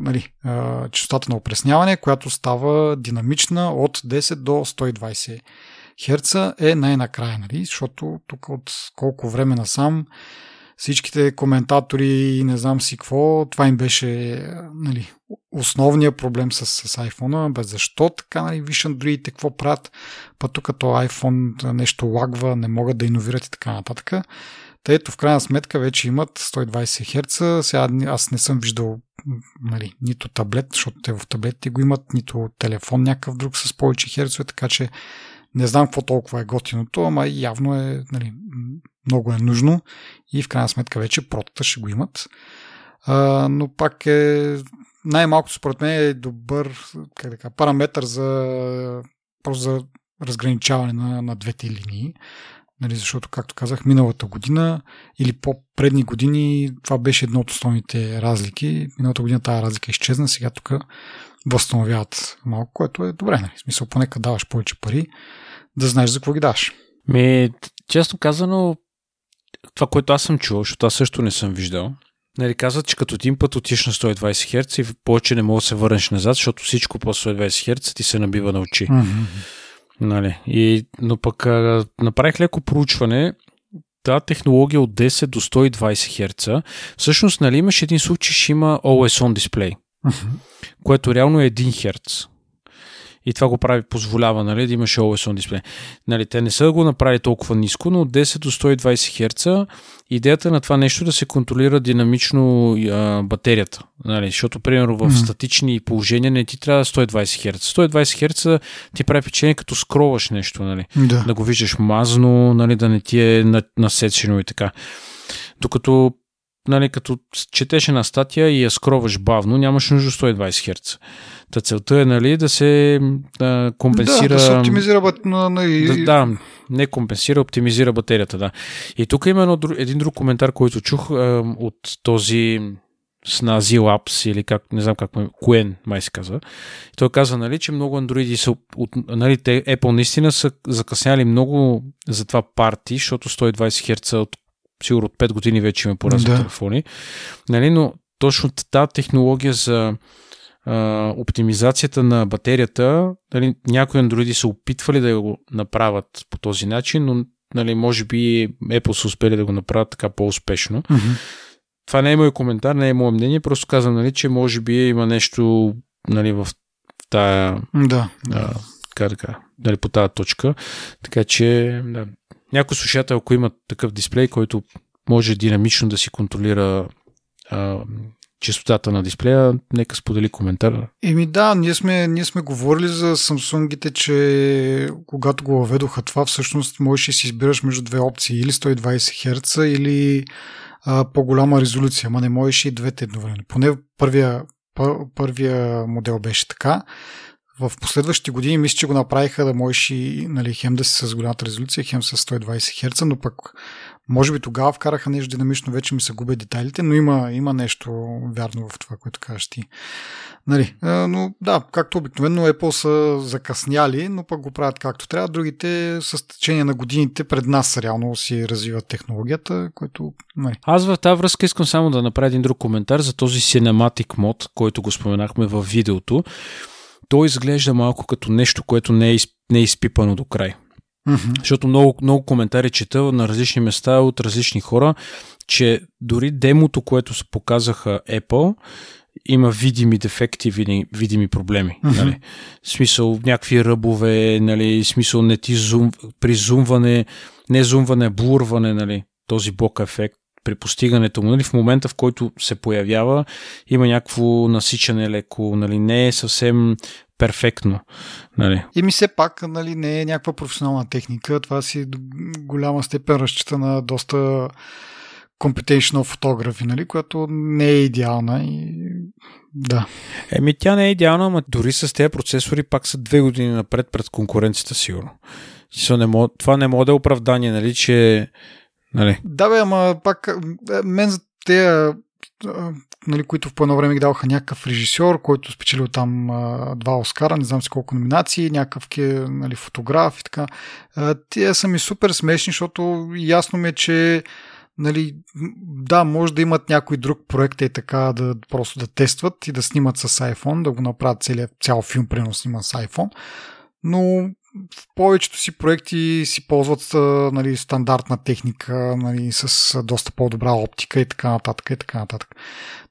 нали, а, на опресняване, която става динамична от 10 до 120 Херца е най-накрая, нали? защото тук от колко време насам всичките коментатори и не знам си какво, това им беше нали, основният проблем с, с iPhone-а, бе защо така, нали, виж Android, какво правят, па тук като iPhone нещо лагва, не могат да иновират и така нататък. Та ето в крайна сметка вече имат 120 Hz, сега аз не съм виждал нали, нито таблет, защото те в таблетите го имат, нито телефон някакъв друг с повече херцове, така че не знам какво толкова е готиното, ама явно е, нали, много е нужно и в крайна сметка вече протата ще го имат. А, но пак е най-малкото според мен е добър как да кажа, параметър за, просто за разграничаване на, на двете линии. Нали, защото, както казах, миналата година или по-предни години това беше едно от основните разлики. Миналата година тази разлика изчезна, сега тук възстановяват малко, което е добре. Нали? В смисъл, поне като даваш повече пари, да знаеш за какво ги даваш. Ми, често казано, това, което аз съм чувал, защото аз също не съм виждал, нали, казват, че като един път отиш на 120 Hz и повече не мога да се върнеш назад, защото всичко по 120 Hz ти се набива на очи. Mm-hmm. Нали, и, но пък а, направих леко проучване, тази технология от 10 до 120 Hz, всъщност нали, имаш един случай, ще има Always On дисплей, Mm-hmm. което реално е 1 Hz. И това го прави, позволява, нали, да имаш Always On дисплей. Нали, те не са го направили толкова ниско, но от 10 до 120 Hz идеята на това нещо е да се контролира динамично а, батерията. Нали, защото, примерно, в Мгм. статични положения не ти трябва 120 Hz. 120 Hz ти прави впечатление като скроваш нещо, нали Да. да го виждаш мазно, нали, да не ти е на- насечено и така. Докато нали, като четеш една статия и я скроваш бавно, нямаш нужда 120 Hz. Та целта е нали, да се да, компенсира... Да, да се оптимизира бат, на, на, Да, да, не компенсира, оптимизира батерията, да. И тук има едно, един друг коментар, който чух е, от този Snazi Labs или как, не знам как, е, Куен май се казва. И той каза, нали, че много андроиди са, от, нали, те, Apple наистина са закъсняли много за това парти, защото 120 Hz от сигурно от 5 години вече има по разни Да. телефони. Нали, но точно тази технология за а, оптимизацията на батерията, нали, някои андроиди са опитвали да го направят по този начин, но нали, може би Apple са успели да го направят така по-успешно. Mm-hmm. Това не е мой коментар, не е мое мнение, просто казвам, нали, че може би има нещо нали, в тая Да. а, така, така, нали, по тази точка. Така че да. някой слушател, ако има такъв дисплей, който може динамично да си контролира а, частотата на дисплея, нека сподели коментар. Еми да, ние сме, ние сме говорили за Samsung-ите, че когато го въведоха това, всъщност можеш да си избираш между две опции, или 120 Hz, или а, по-голяма резолюция, ама не можеш и двете едновременно. Поне първия, пър, първия модел беше така. В последващите години мисля, че го направиха да можеш и нали, хем да си с голямата резолюция, хем с 120 Hz, но пък може би тогава вкараха нещо динамично, вече ми се губят детайлите, но има, има нещо вярно в това, което кажеш ти. Нали, но да, както обикновено Apple са закъсняли, но пък го правят както трябва. Другите с течение на годините пред нас реално си развиват технологията, което... Нали. Аз в тази връзка искам само да направя един друг коментар за този Cinematic мод, който го споменахме в видеото. Той изглежда малко като нещо, което не е, не е изпипано до край. Mm-hmm. Защото много, много коментари чета на различни места от различни хора, че дори демото, което се показаха Apple, има видими дефекти, видими, видими проблеми. Мгм. Нали? Смисъл някакви ръбове, нали? смисъл не ти зум, при зумване, не зумване, блурване, нали? този блок ефект при постигането му, нали, в момента в който се появява, има някакво насичане леко, нали, не е съвсем перфектно. Нали. И ми все пак нали, не е някаква професионална техника. Това си до голяма степен разчита на доста computational фотографи, нали, която не е идеална и да. Еми, тя не е идеална, но дори с тези процесори пак са две години напред пред конкуренцията, сигурно. Не мога, това не може да е оправдание, нали, че... Нали. Да, бе, ама пак е, мен за те, нали, които в по едно време ги даваха някакъв режисьор, който спечелил там два Оскара, не знам си колко номинации, някакъв нали, фотограф и така. Те са ми супер смешни, защото ясно ми е, че нали, да, може да имат някой друг проект е така да просто да тестват и да снимат с iPhone, да го направят целият, цял филм, примерно снимат с iPhone, но в повечето си проекти си ползват нали, стандартна техника, нали, с доста по-добра оптика и така нататък и така нататък.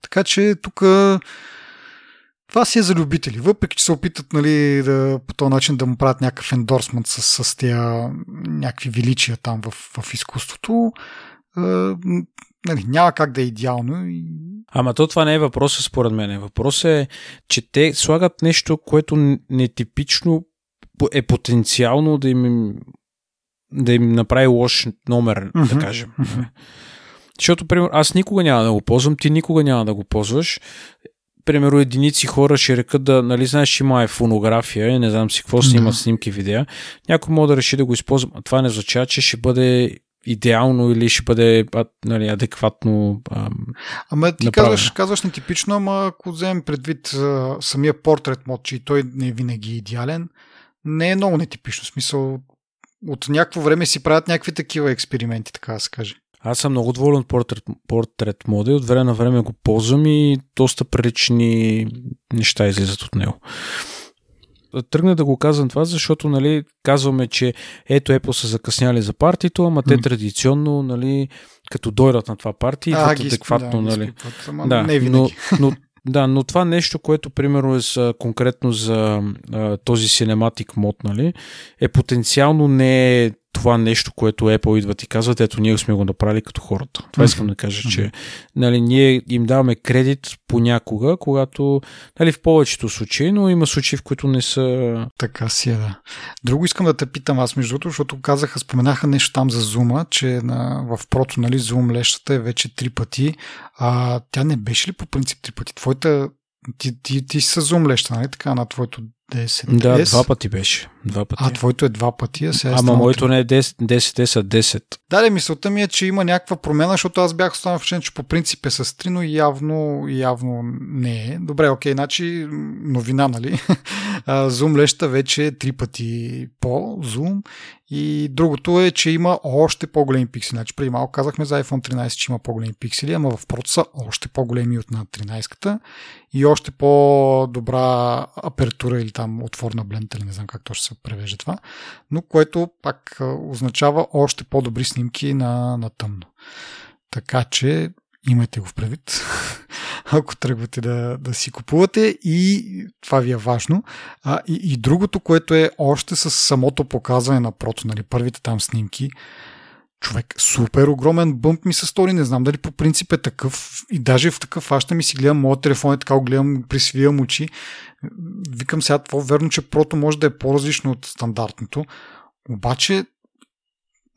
Така че тук това си е за любители. Въпреки, че се опитат нали, да, по този начин да му правят някакъв ендорсмент с, с тези някакви величия там в, в изкуството, м, нали, няма как да е идеално. Ама то това не е въпросът според мен. Въпросът е, че те слагат нещо, което нетипично е потенциално да им, да им направи лош номер, Мгм, да кажем. мгм. Защото, примерно, аз никога няма да го ползвам, ти никога няма да го ползваш. Примерно, единици хора ще рекат да, нали, знаеш, има е фонография и не знам си какво снимат Да. снимки, видеа. Някой може да реши да го използва. Това не означава, че ще бъде идеално или ще бъде нали, адекватно. Ам, Ама ти Направено. казваш, казваш нетипично, ама ако вземем предвид а, самия портрет мод, че и той не е винаги идеален, не е много нетипично. Смисъл, от някакво време си правят някакви такива експерименти, така да се каже. Аз съм много доволен от портрет, портрет мода и от време на време го ползвам и доста прилични неща излизат от него. Тръгна да го казвам това, защото нали, казваме, че ето Apple са закъсняли за партито, ама те традиционно, нали, като дойдат на това парти, идват адекватно. да, нали. изпитват, Да, не но, винаги. но, да, но това нещо, което примерно е за, конкретно за а, този Cinematic мод, нали, е потенциално не е това нещо, което Apple идват и казват, ето ние сме го направили като хората. Това искам да кажа, че нали, ние им даваме кредит понякога, когато, нали, в повечето случаи, но има случаи, в които не са... Така си е, да. Друго искам да те питам аз, между другото, защото казаха, споменаха нещо там за зума, че на, в прото, нали, зум лещата е вече три пъти. А тя не беше ли по принцип три пъти? Твоята, ти, ти, ти си с леща, нали, така, на твоето 10 Да, два пъти беше. Два пъти. А, твоето е два пъти, а сега е Ама моето не е 10, 10, те са 10. Да, да, мисълта ми е, че има някаква промяна, защото аз бях останал впечатлен, че по принцип е с 3, но явно, явно не е. Добре, окей, значи новина, нали? Zoom леща вече е три пъти по Zoom и другото е, че има още по-големи пиксели. Значи преди малко казахме за iPhone 13, че има по-големи пиксели, ама в Pro са още по-големи от на 13-ката и още по-добра апертура или там отворна блента, или не знам как точно се превежда това, но което пак означава още по-добри снимки на, на тъмно. Така че имайте го в предвид, ако тръгвате да, да си купувате и това ви е важно. А, и, и другото, което е още с самото показване на прото, нали, първите там снимки, човек, супер огромен бъмп ми се стори, не знам дали по принцип е такъв. И даже в такъв фаща ми си гледам моят телефон и така го гледам, присвивам очи. Викам сега, това верно, че прото може да е по-различно от стандартното, обаче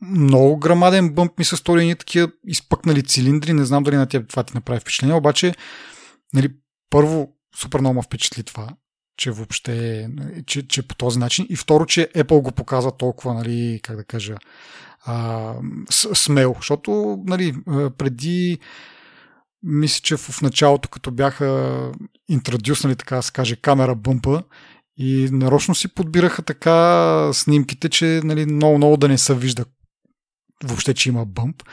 много грамаден бъмп ми се стори едни такива изпъкнали цилиндри, не знам дали на теб това ти направи впечатление, обаче нали, първо супер много ме впечатли това, че въобще че, че по този начин. И второ, че Apple го показва толкова, нали, как да кажа, а, смел, защото нали, преди мисля, че в началото, като бяха интродюснали, така да се каже, камера бъмпа, и нарочно си подбираха така снимките, че нали, много-много да не се вижда въобще, че има бъмп.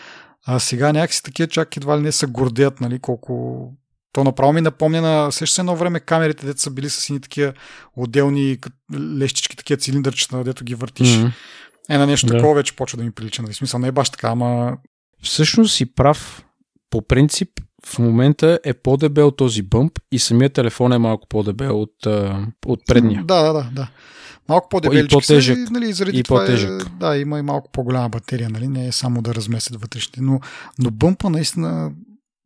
А сега някакси такива чак едва ли не се гордеят, нали, колко... То направо ми напомня на... Се едно време камерите, дето са били с едни такива отделни лещички, такива цилиндърчета, дето ги въртиш. Мгм. Е, на нещо Да. такова вече почва да ми прилича. Нали? Смисъл не е баш така, ама... Всъщност си прав. По принцип, в момента е по-дебел този бъмп и самият телефон е малко по-дебел от, от предния. Да, да, да. да. Малко по-дебелички И по-тежък. Са, нали, заради И това по-тежък. Е, да, има и малко по-голяма батерия, нали? Не е само да разместят вътрешните. Но, но бъмпа наистина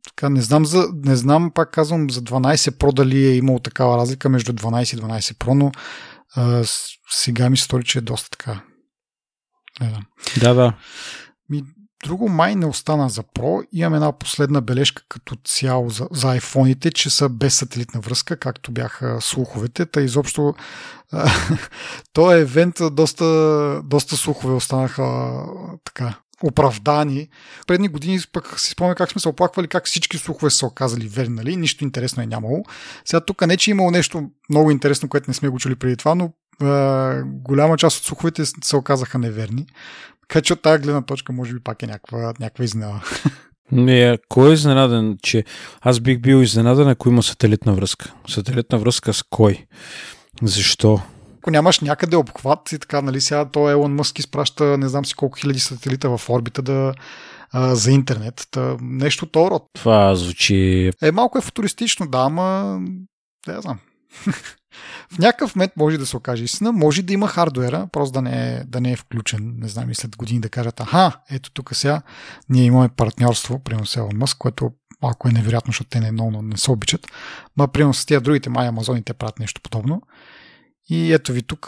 така, не знам, за, не знам, пак казвам, за 12 Pro дали е имало такава разлика между 12 и 12 Pro, но а, сега ми се стори, че е доста така. Не знам. Да, да. Ми, друго май не остана за Pro. Имам една последна бележка като цяло за, за iPhone-ите, че са без сателитна връзка, както бяха слуховете. Та изобщо този евент доста, доста слухове останаха така оправдани. Предни години пък си спомня как сме се оплаквали, как всички слухове са оказали верни, нали? Нищо интересно е нямало. Сега тук не, че е имало нещо много интересно, което не сме го чули преди това, но а, голяма част от слуховете се оказаха неверни. Така че от тази гледна точка може би пак е някаква, някаква изненада. Не, кой е изненаден, че аз бих бил изненадан, ако има сателитна връзка. Сателитна връзка с кой? Защо? Ако нямаш някъде обхват и така, нали, сега то Елон Мъск изпраща не знам си колко хиляди сателита в орбита да, а, за интернет. Та, нещо този род. Това звучи... Е, малко е футуристично, да, ама я знам. в някакъв момент може да се окаже истина, може да има хардуера, просто да не е, да не е включен, не знам, и след години да кажат, аха, ето тук сега ние имаме партньорство, примерно с Елон Мъск, което малко е невероятно, защото те не, много не се обичат. Ма, примерно с тия другите май Амазоните правят нещо подобно. И ето ви тук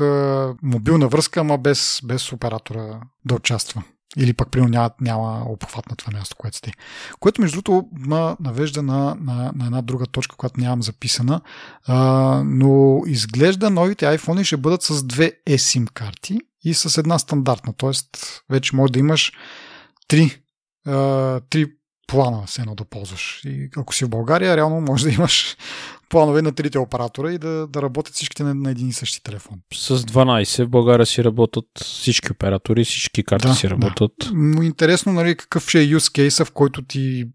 мобилна връзка, ама без, без оператора да участва. Или пък, примерно, няма, няма обхват на това място, което сте. Което, между другото, ма навежда на, на, на една друга точка, която нямам записана. А, но изглежда новите iPhone ще бъдат с две eSIM карти и с една стандартна. Тоест, вече може да имаш три, а, три плана с едно да ползваш. И ако си в България, реално може да имаш планове на трите оператора и да, да работят всичките на, на един и същи телефон. С 12 в България си работят всички оператори, всички карти Да, си да. работят. Но интересно, нали, какъв ще е use case, в който ти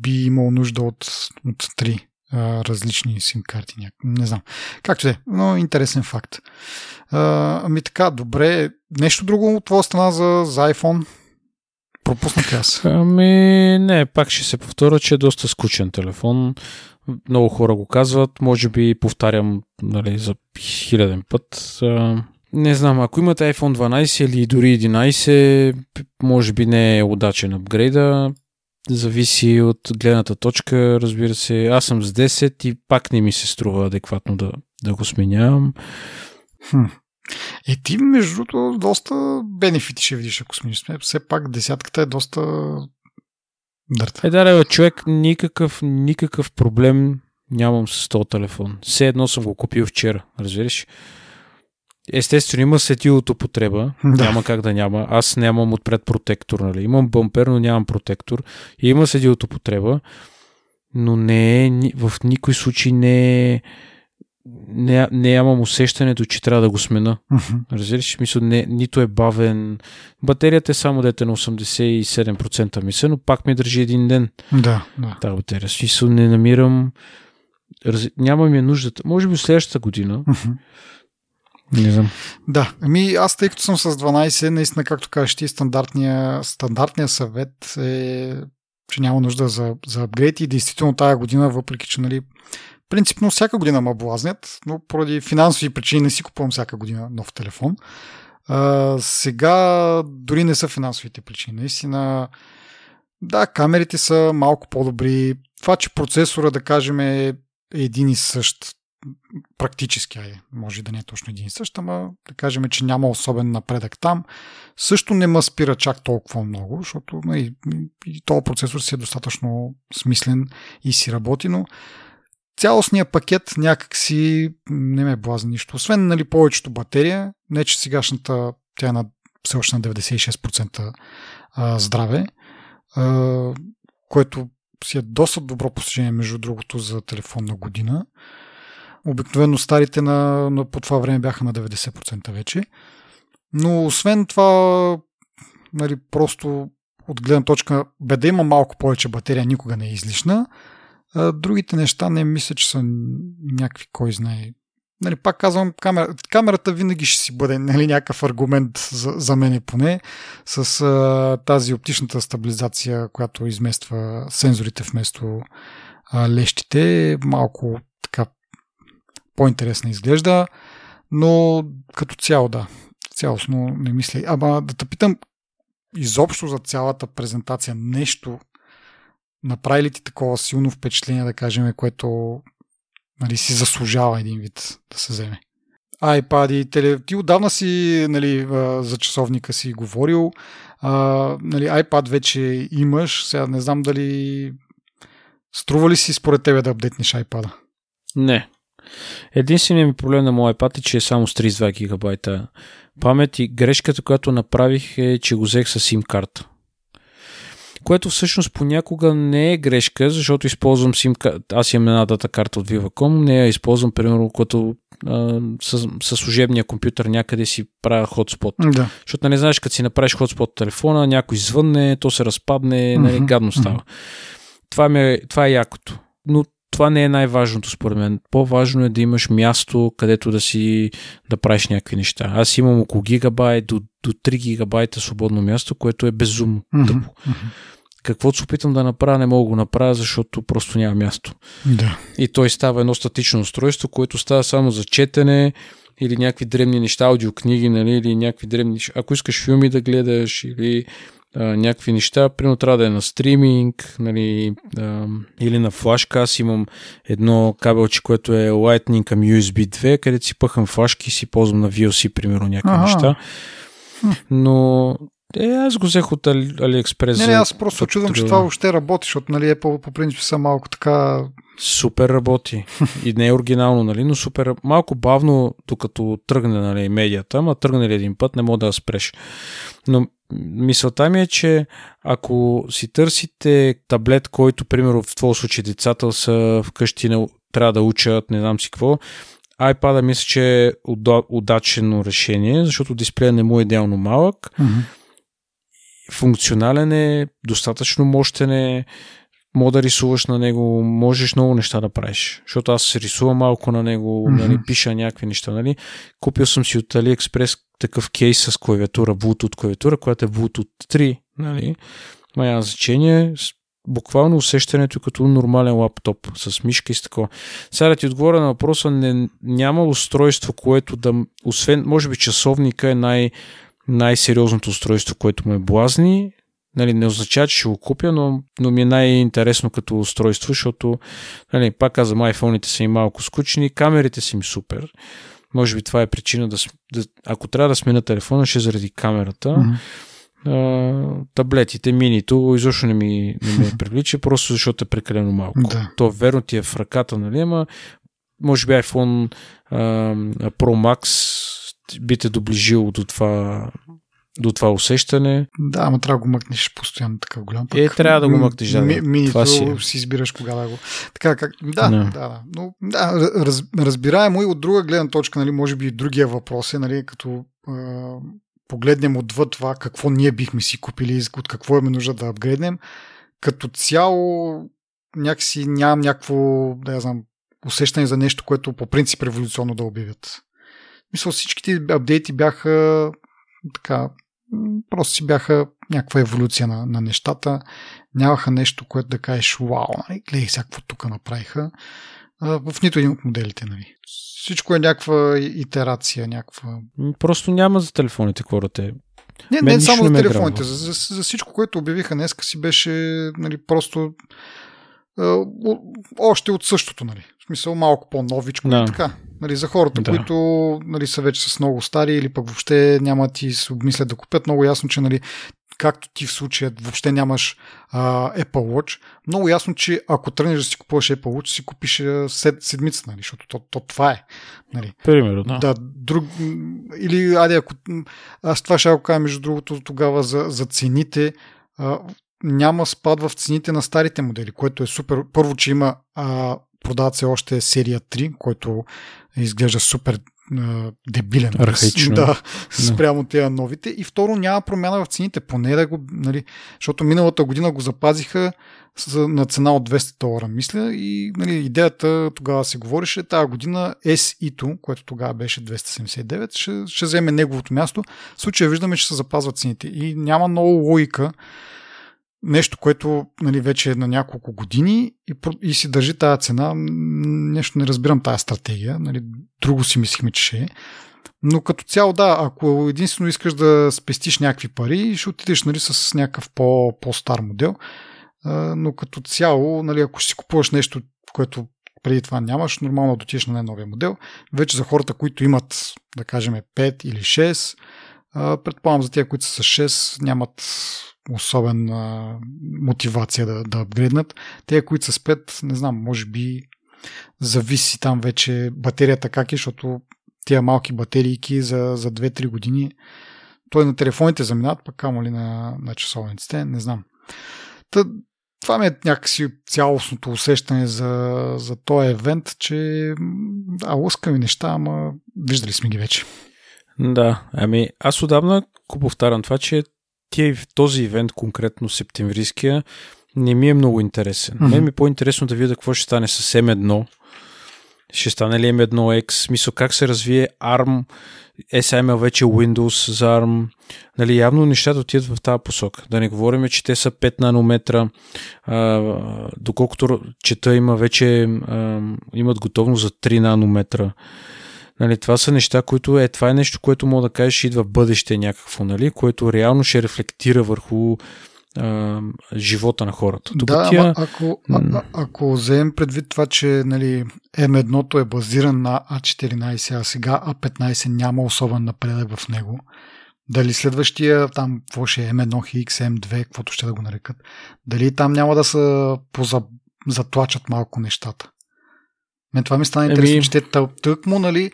би имал нужда от, от три а, различни сим карти. Не знам. Както де, но интересен факт. А, ами така, добре. Нещо друго от твоя страна за, за iPhone? Пропуснах аз. Ами, не, пак ще се повторя, че е доста скучен телефон. Много хора го казват, може би повтарям нали, за хиляден път. Не знам, ако имате iPhone 12 или дори 11, може би не е удачен апгрейда. Зависи от гледната точка, разбира се. Аз съм с 10 и пак не ми се струва адекватно да, да го сменявам. Хм. Е, ти, между другото, доста бенефити ще видиш, ако смениш. Все пак десятката е доста дърта. Е, да, бе, човек, никакъв, никакъв проблем нямам с този телефон. Все едно съм го купил вчера, разбираш? Естествено, има сети от употреба. Да. Няма как да няма. Аз нямам отпред протектор, нали? Имам бъмпер, но нямам протектор. И има седи от употреба, но не е, в никой случай не е не, нямам усещането, че трябва да го смена. Мгм. Разбираш, мисля, не, нито е бавен. Батерията е само дете на 87% мисля, но пак ми държи един ден Да, да. тази батерия. Смисъл, не намирам. Раз... Нямам я нуждата. Може би следващата година. Мгм. Не знам. Да, ами аз тъй като съм с 12, наистина, както кажеш ти, стандартния, стандартния съвет е, че няма нужда за, за апгрейд и действително тая година, въпреки че, нали, принципно всяка година ме блазнят, но поради финансови причини не си купувам всяка година нов телефон. А, сега дори не са финансовите причини. Наистина, да, камерите са малко по-добри. Това, че процесора, да кажем, е един и същ, практически, айде, може и да не е точно един и същ, ама да кажем, че няма особен напредък там. Също не ме спира чак толкова много, защото нали, и този процесор си е достатъчно смислен и си работи, но цялостният пакет някак си не ме блазни нищо. Освен нали, повечето батерия, не че сегашната тя е на, все още на 96% а, здраве, което си е доста добро постижение, между другото, за телефонна година. Обикновено старите на, на, по това време бяха на 90% вече. Но освен това, нали, просто от гледна точка, бе да има малко повече батерия, никога не е излишна. А, другите неща не мисля, че са някакви, кой знае. Нали, пак казвам, камера, камерата винаги ще си бъде нали, някакъв аргумент за, за мене поне, с а, тази оптичната стабилизация, която измества сензорите вместо а, лещите, малко така по-интересна изглежда, но като цяло да, цялостно не мисля. Ама да те питам, изобщо за цялата презентация нещо направи ли ти такова силно впечатление, да кажем, което нали, си заслужава един вид да се вземе? iPad, теле... ти отдавна си нали, за часовника си говорил, а, нали, iPad вече имаш, сега не знам дали струва ли си според тебе да апдейтнеш iPad? Не. Единственият ми проблем на моя iPad е, че е само с 32 гигабайта памет и грешката, която направих е, че го взех с SIM карта. Което всъщност понякога не е грешка, защото използвам карта. Аз имам една дата карта от Viva.com, не я използвам, примерно, като а, с, с служебния компютър някъде си правя хотспот. Да. Защото не знаеш, като си направиш хотспот от телефона, някой звънне, то се разпадне, нали, Мгм, гадно става. мгм. Това, ми е, това е якото. Но това не е най-важното според мен. По-важно е да имаш място, където да си да правиш някакви неща. Аз имам около гигабайт до, до 3 гигабайта свободно място, което е безумно Мгм, тъпо. Каквото се опитам да направя, не мога да го направя, защото просто няма място. Да. И той става едно статично устройство, което става само за четене или някакви древни неща, аудиокниги, нали, или някакви древни неща. Ако искаш филми да гледаш или а, някакви неща, примерно трябва да е на стриминг, нали, а, или на флашка. Аз имам едно кабелче, което е Lightning към USB 2, където си пъхам флашки и си ползвам на VLC, примерно, някакви Аха. неща. Но е, аз го взех от AliExpress. Не, не, аз просто за очудвам, че това въобще работи, защото нали, Apple по принцип са малко така... Супер работи. И не е оригинално, нали, но супер. Малко бавно, докато тръгне нали, медията, ама тръгне ли един път, не мога да я спреш. Но мисълта ми е, че ако си търсите таблет, който, примерно, в твоя случай децата са вкъщи, не, трябва да учат, не знам си какво, iPad мисля, че е уда- удачено решение, защото дисплея не му е идеално малък, функционален е, достатъчно мощен е, мога да рисуваш на него, можеш много неща да правиш. Защото аз рисувам малко на него, Мгм. нали, пиша някакви неща. Нали. Купил съм си от AliExpress такъв кейс с клавиатура, Bluetooth клавиатура, която е Bluetooth 3. Нали. Ма няма значение. Буквално усещането е като нормален лаптоп с мишка и с такова. Сега да ти отговоря на въпроса, не, няма устройство, което да, освен, може би часовника е най- най-сериозното устройство, което ме блазни. Нали, не означава, че ще го купя, но, но ми е най-интересно като устройство, защото, нали, пак казвам, iPhone-ите са им малко скучни, камерите са им супер. Може би това е причина да, да ако трябва да смена телефона, ще е заради камерата. А, таблетите, минито, изобщо не ми, не ме привлича, просто защото е прекалено малко. Да. То верно ти е в ръката, нали, ама може би iPhone а, Pro Max би те доближило до това до това усещане. Да, ама трябва да го мъкнеш постоянно така голям. Пък, е, трябва да го мъкнеш. Да, ми, това си, е. си избираш кога да го. Така, как... Да, no. да, да. Но, да раз, разбираемо и от друга гледна точка, нали, може би другия въпрос е, нали, като е, погледнем отвъд това какво ние бихме си купили, от какво имаме нужда да апгрейднем, като цяло някакси нямам някакво, да я знам, усещане за нещо, което по принцип революционно да обявят. Мисля, всичките апдейти бяха така просто си бяха някаква еволюция на, на нещата. Нямаха нещо, което да кажеш, вау, нали, гледай всяко тук направиха. А, в нито един от моделите, нали. Всичко е някаква итерация, някаква... Просто няма за телефоните, какво те... Не, не само за телефоните, за, за, за всичко, което обявиха днеска си беше нали, просто а, още от същото, нали. Смисъл малко по-новичко да. и така. Нали, за хората, да. които нали, са вече с много стари или пък въобще няма ти се обмислят да купят, много ясно, че нали, както ти в случая въобще нямаш а, Apple Watch, много ясно, че ако тръгнеш да си купуваш Apple Watch, си купиш сед, седмица, нали, защото то, то, това е. Нали. Примерно, да. да друг, или, аде, ако, аз това ще го кажа, между другото, тогава за, за цените, а, няма спад в цените на старите модели, което е супер. Първо, че има а, продават се още серия 3, който изглежда супер дебилен. Архаично. Да, спрямо тези новите. И второ, няма промяна в цените, поне да го, нали, защото миналата година го запазиха на цена от 200 долара, мисля. И нали, идеята тогава се говореше, тази година SE-то, което тогава беше 279, ще, ще вземе неговото място. В случая виждаме, че се запазват цените. И няма много логика нещо, което нали, вече е на няколко години и, и си държи тази цена. Нещо не разбирам тази стратегия. Нали, друго си мислихме, че ще е. Но като цяло, да, ако единствено искаш да спестиш някакви пари, ще отидеш нали, с някакъв по, по-стар модел. но като цяло, нали, ако си купуваш нещо, което преди това нямаш, нормално да отидеш на най-новия модел. Вече за хората, които имат, да кажем, 5 или 6, предполагам за тия, които са с 6, нямат особена мотивация да, да апгрейднат. Те, които са с 5, не знам, може би зависи там вече батерията как е, защото тия малки батерийки за, за 2-3 години той на телефоните заминат, пък камо ли на, на часовниците, не знам. Та, това ми е някакси цялостното усещане за, за този евент, че да, лъскаме неща, ама виждали сме ги вече. Да, ами аз отдавна го повтарям това, че тия, този ивент, конкретно септемврийския, не ми е много интересен. Mm-hmm. Мен ми е по-интересно да видя какво ще стане с M1. Ще стане ли M1X? Смисъл как се развие ARM, SML вече Windows за ARM. Нали, явно нещата отиват в тази посока. Да не говорим, че те са 5 нанометра. А, доколкото чета има вече а, имат готовност за 3 нанометра. Нали, това са неща, които е, това е нещо, което мога да кажеш идва бъдеще някакво, нали, което реално ще рефлектира върху а, живота на хората. Тук да, тя... ама ако, а, ако вземем предвид това, че нали, M1 е базиран на A14, а сега A15 няма особен напредък в него, дали следващия там, какво ще е M1, X, M2, каквото ще да го нарекат, дали там няма да се позатлачат малко нещата. Мен това ми стана интересно, Еми... че те тъкмо, нали,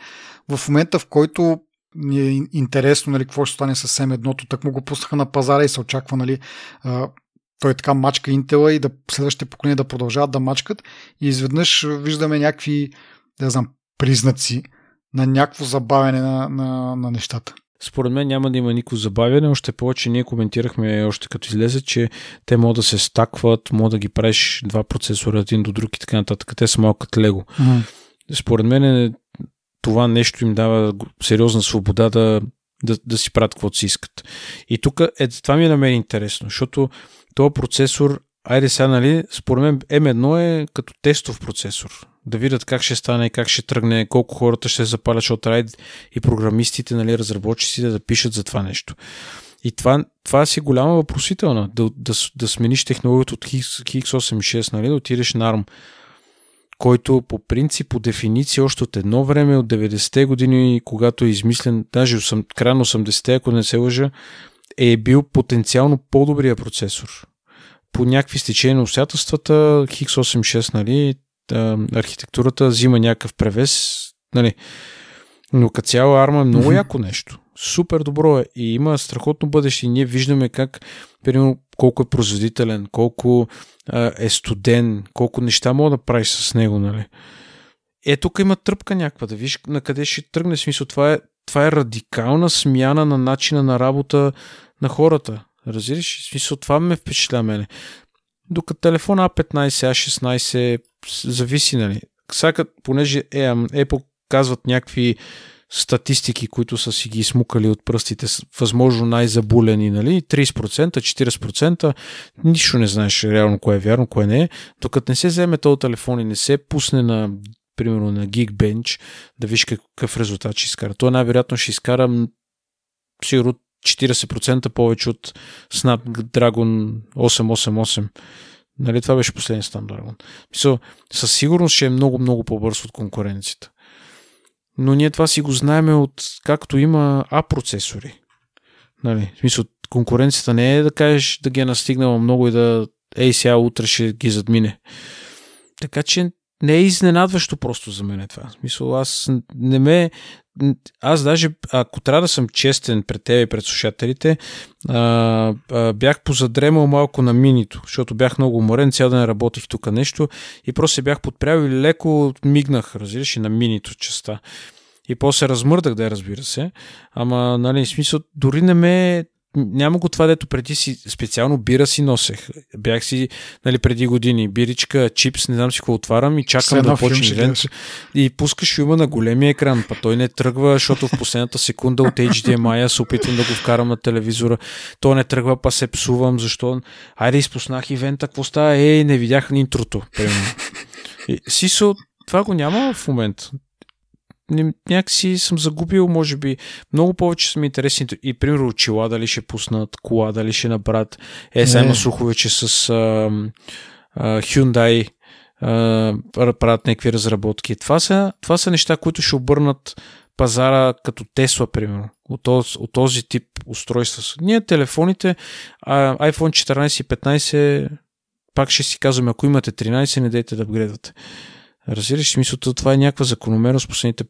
в момента в който ни е интересно, нали, какво ще стане с SM1, так му го пуснаха на пазара и се очаква, нали, той така мачка Intel и да следващите поколения да продължават да мачкат и изведнъж виждаме някакви, да знам, признаци на някакво забавяне на, на, на нещата. Според мен няма да има никакво забавяне, още повече ние коментирахме още като излезе, че те могат да се стакват, могат да ги правиш два процесора един до друг и така нататък. Те са малко като лего. Mm. Според мен това нещо им дава сериозна свобода да, да, да си правят каквото си искат. И тук е, това ми е на мен интересно, защото този процесор, айде сега, нали, според мен M1 е като тестов процесор да видят как ще стане, как ще тръгне, колко хората ще запалят, защото трябва и програмистите, нали, разработчиците да пишат за това нещо. И това, това си голяма въпросителна, да, да, да смениш технологията от X86, нали, да отидеш на ARM, който по принцип, по дефиниция, още от едно време, от 90-те години, когато е измислен, даже края на 80-те, ако не се лъжа, е бил потенциално по-добрия процесор. По някакви стечения на обстоятелствата, X86, нали, архитектурата взима някакъв превес. Нали. Но като цяло арма е много яко нещо. Супер добро е и има страхотно бъдеще. И ние виждаме как, примерно, колко е производителен, колко а, е студен, колко неща мога да правиш с него, нали? Е, тук има тръпка някаква, да виж на къде ще тръгне. Смисъл, това е, това е радикална смяна на начина на работа на хората. Разбираш? В смисъл, това ме впечатля мене. Докато телефон A15, A16 зависи, нали? Сега, понеже Apple казват някакви статистики, които са си ги измукали от пръстите, възможно най-забулени, нали? 30%, 40%, нищо не знаеш реално кое е вярно, кое не е. Докато не се вземе този телефон и не се пусне на примерно на Geekbench, да виж какъв резултат ще изкара. Той най-вероятно ще изкара сигурно 40% повече от Snapdragon 888. Нали, това беше последният Snapdragon. Мисъл, със сигурност ще е много, много по-бърз от конкуренцията. Но ние това си го знаеме от както има А процесори. Нали, в смисъл, конкуренцията не е да кажеш да ги е настигнала много и да ей сега утре ще ги задмине. Така че не е изненадващо просто за мен това. В смисъл, аз не ме... Аз даже, ако трябва да съм честен пред тебе и пред слушателите, а, а, бях позадремал малко на минито, защото бях много уморен, цял ден работих тук нещо и просто се бях подпрял и леко мигнах, разбираш, и на минито частта. И после размърдах да разбира се. Ама, нали, в смисъл, дори не ме няма го това, дето преди си специално бира си носех. Бях си нали, преди години. Биричка, чипс, не знам си какво отварям и чакам да почне лента. И пускаш филма на големия екран, па той не тръгва, защото в последната секунда от HDMI се опитвам да го вкарам на телевизора. То не тръгва, па се псувам, защо. Айде, изпуснах ивента, какво става? Ей, не видях интрото. Примерно. Сисо, това го няма в момента някакси съм загубил, може би, много повече са ми интересни и, примерно, очила дали ще пуснат, кола дали ще набрат. Е, сега има слухове, че с а, а, Hyundai а, правят някакви разработки. Това са, това са неща, които ще обърнат пазара като Тесла, примерно, от този, от този тип устройства. Ние телефоните, а, iPhone 14 и 15, пак ще си казваме, ако имате 13, не дайте да апгрейдвате. Разбираш, смисълта, това е някаква закономерност последните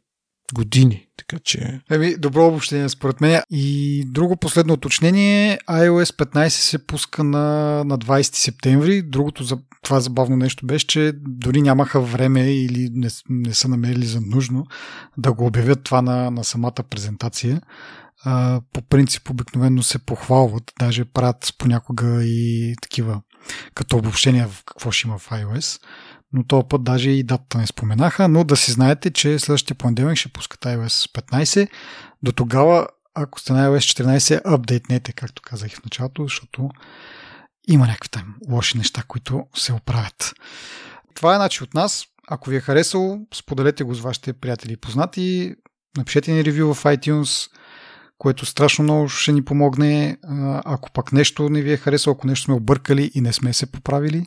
години. Така че... Еми, добро обобщение според мен. И друго последно уточнение, iOS 15 се пуска на, на 20 септември. Другото за това забавно нещо беше, че дори нямаха време или не, не са намерили за нужно да го обявят това на, на самата презентация. А, по принцип обикновено се похвалват, даже правят понякога и такива като обобщения в какво ще има в iOS но този път даже и датата не споменаха, но да си знаете, че следващия понеделник ще пускат iOS 15. До тогава, ако сте на iOS 14, апдейтнете, както казах в началото, защото има някакви там лоши неща, които се оправят. Това е начин от нас. Ако ви е харесало, споделете го с вашите приятели и познати. Напишете ни ревю в iTunes – което страшно много ще ни помогне. Ако пък нещо не ви е харесало, ако нещо сме объркали и не сме се поправили,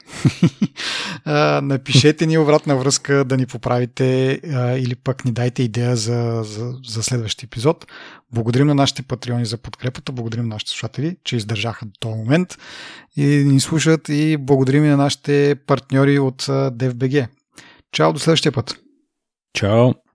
напишете ни обратна връзка да ни поправите или пък ни дайте идея за, за, за следващия епизод. Благодарим на нашите патреони за подкрепата, благодарим на нашите слушатели, че издържаха до този момент и ни слушат и благодарим и на нашите партньори от DFBG. Чао, до следващия път! Чао!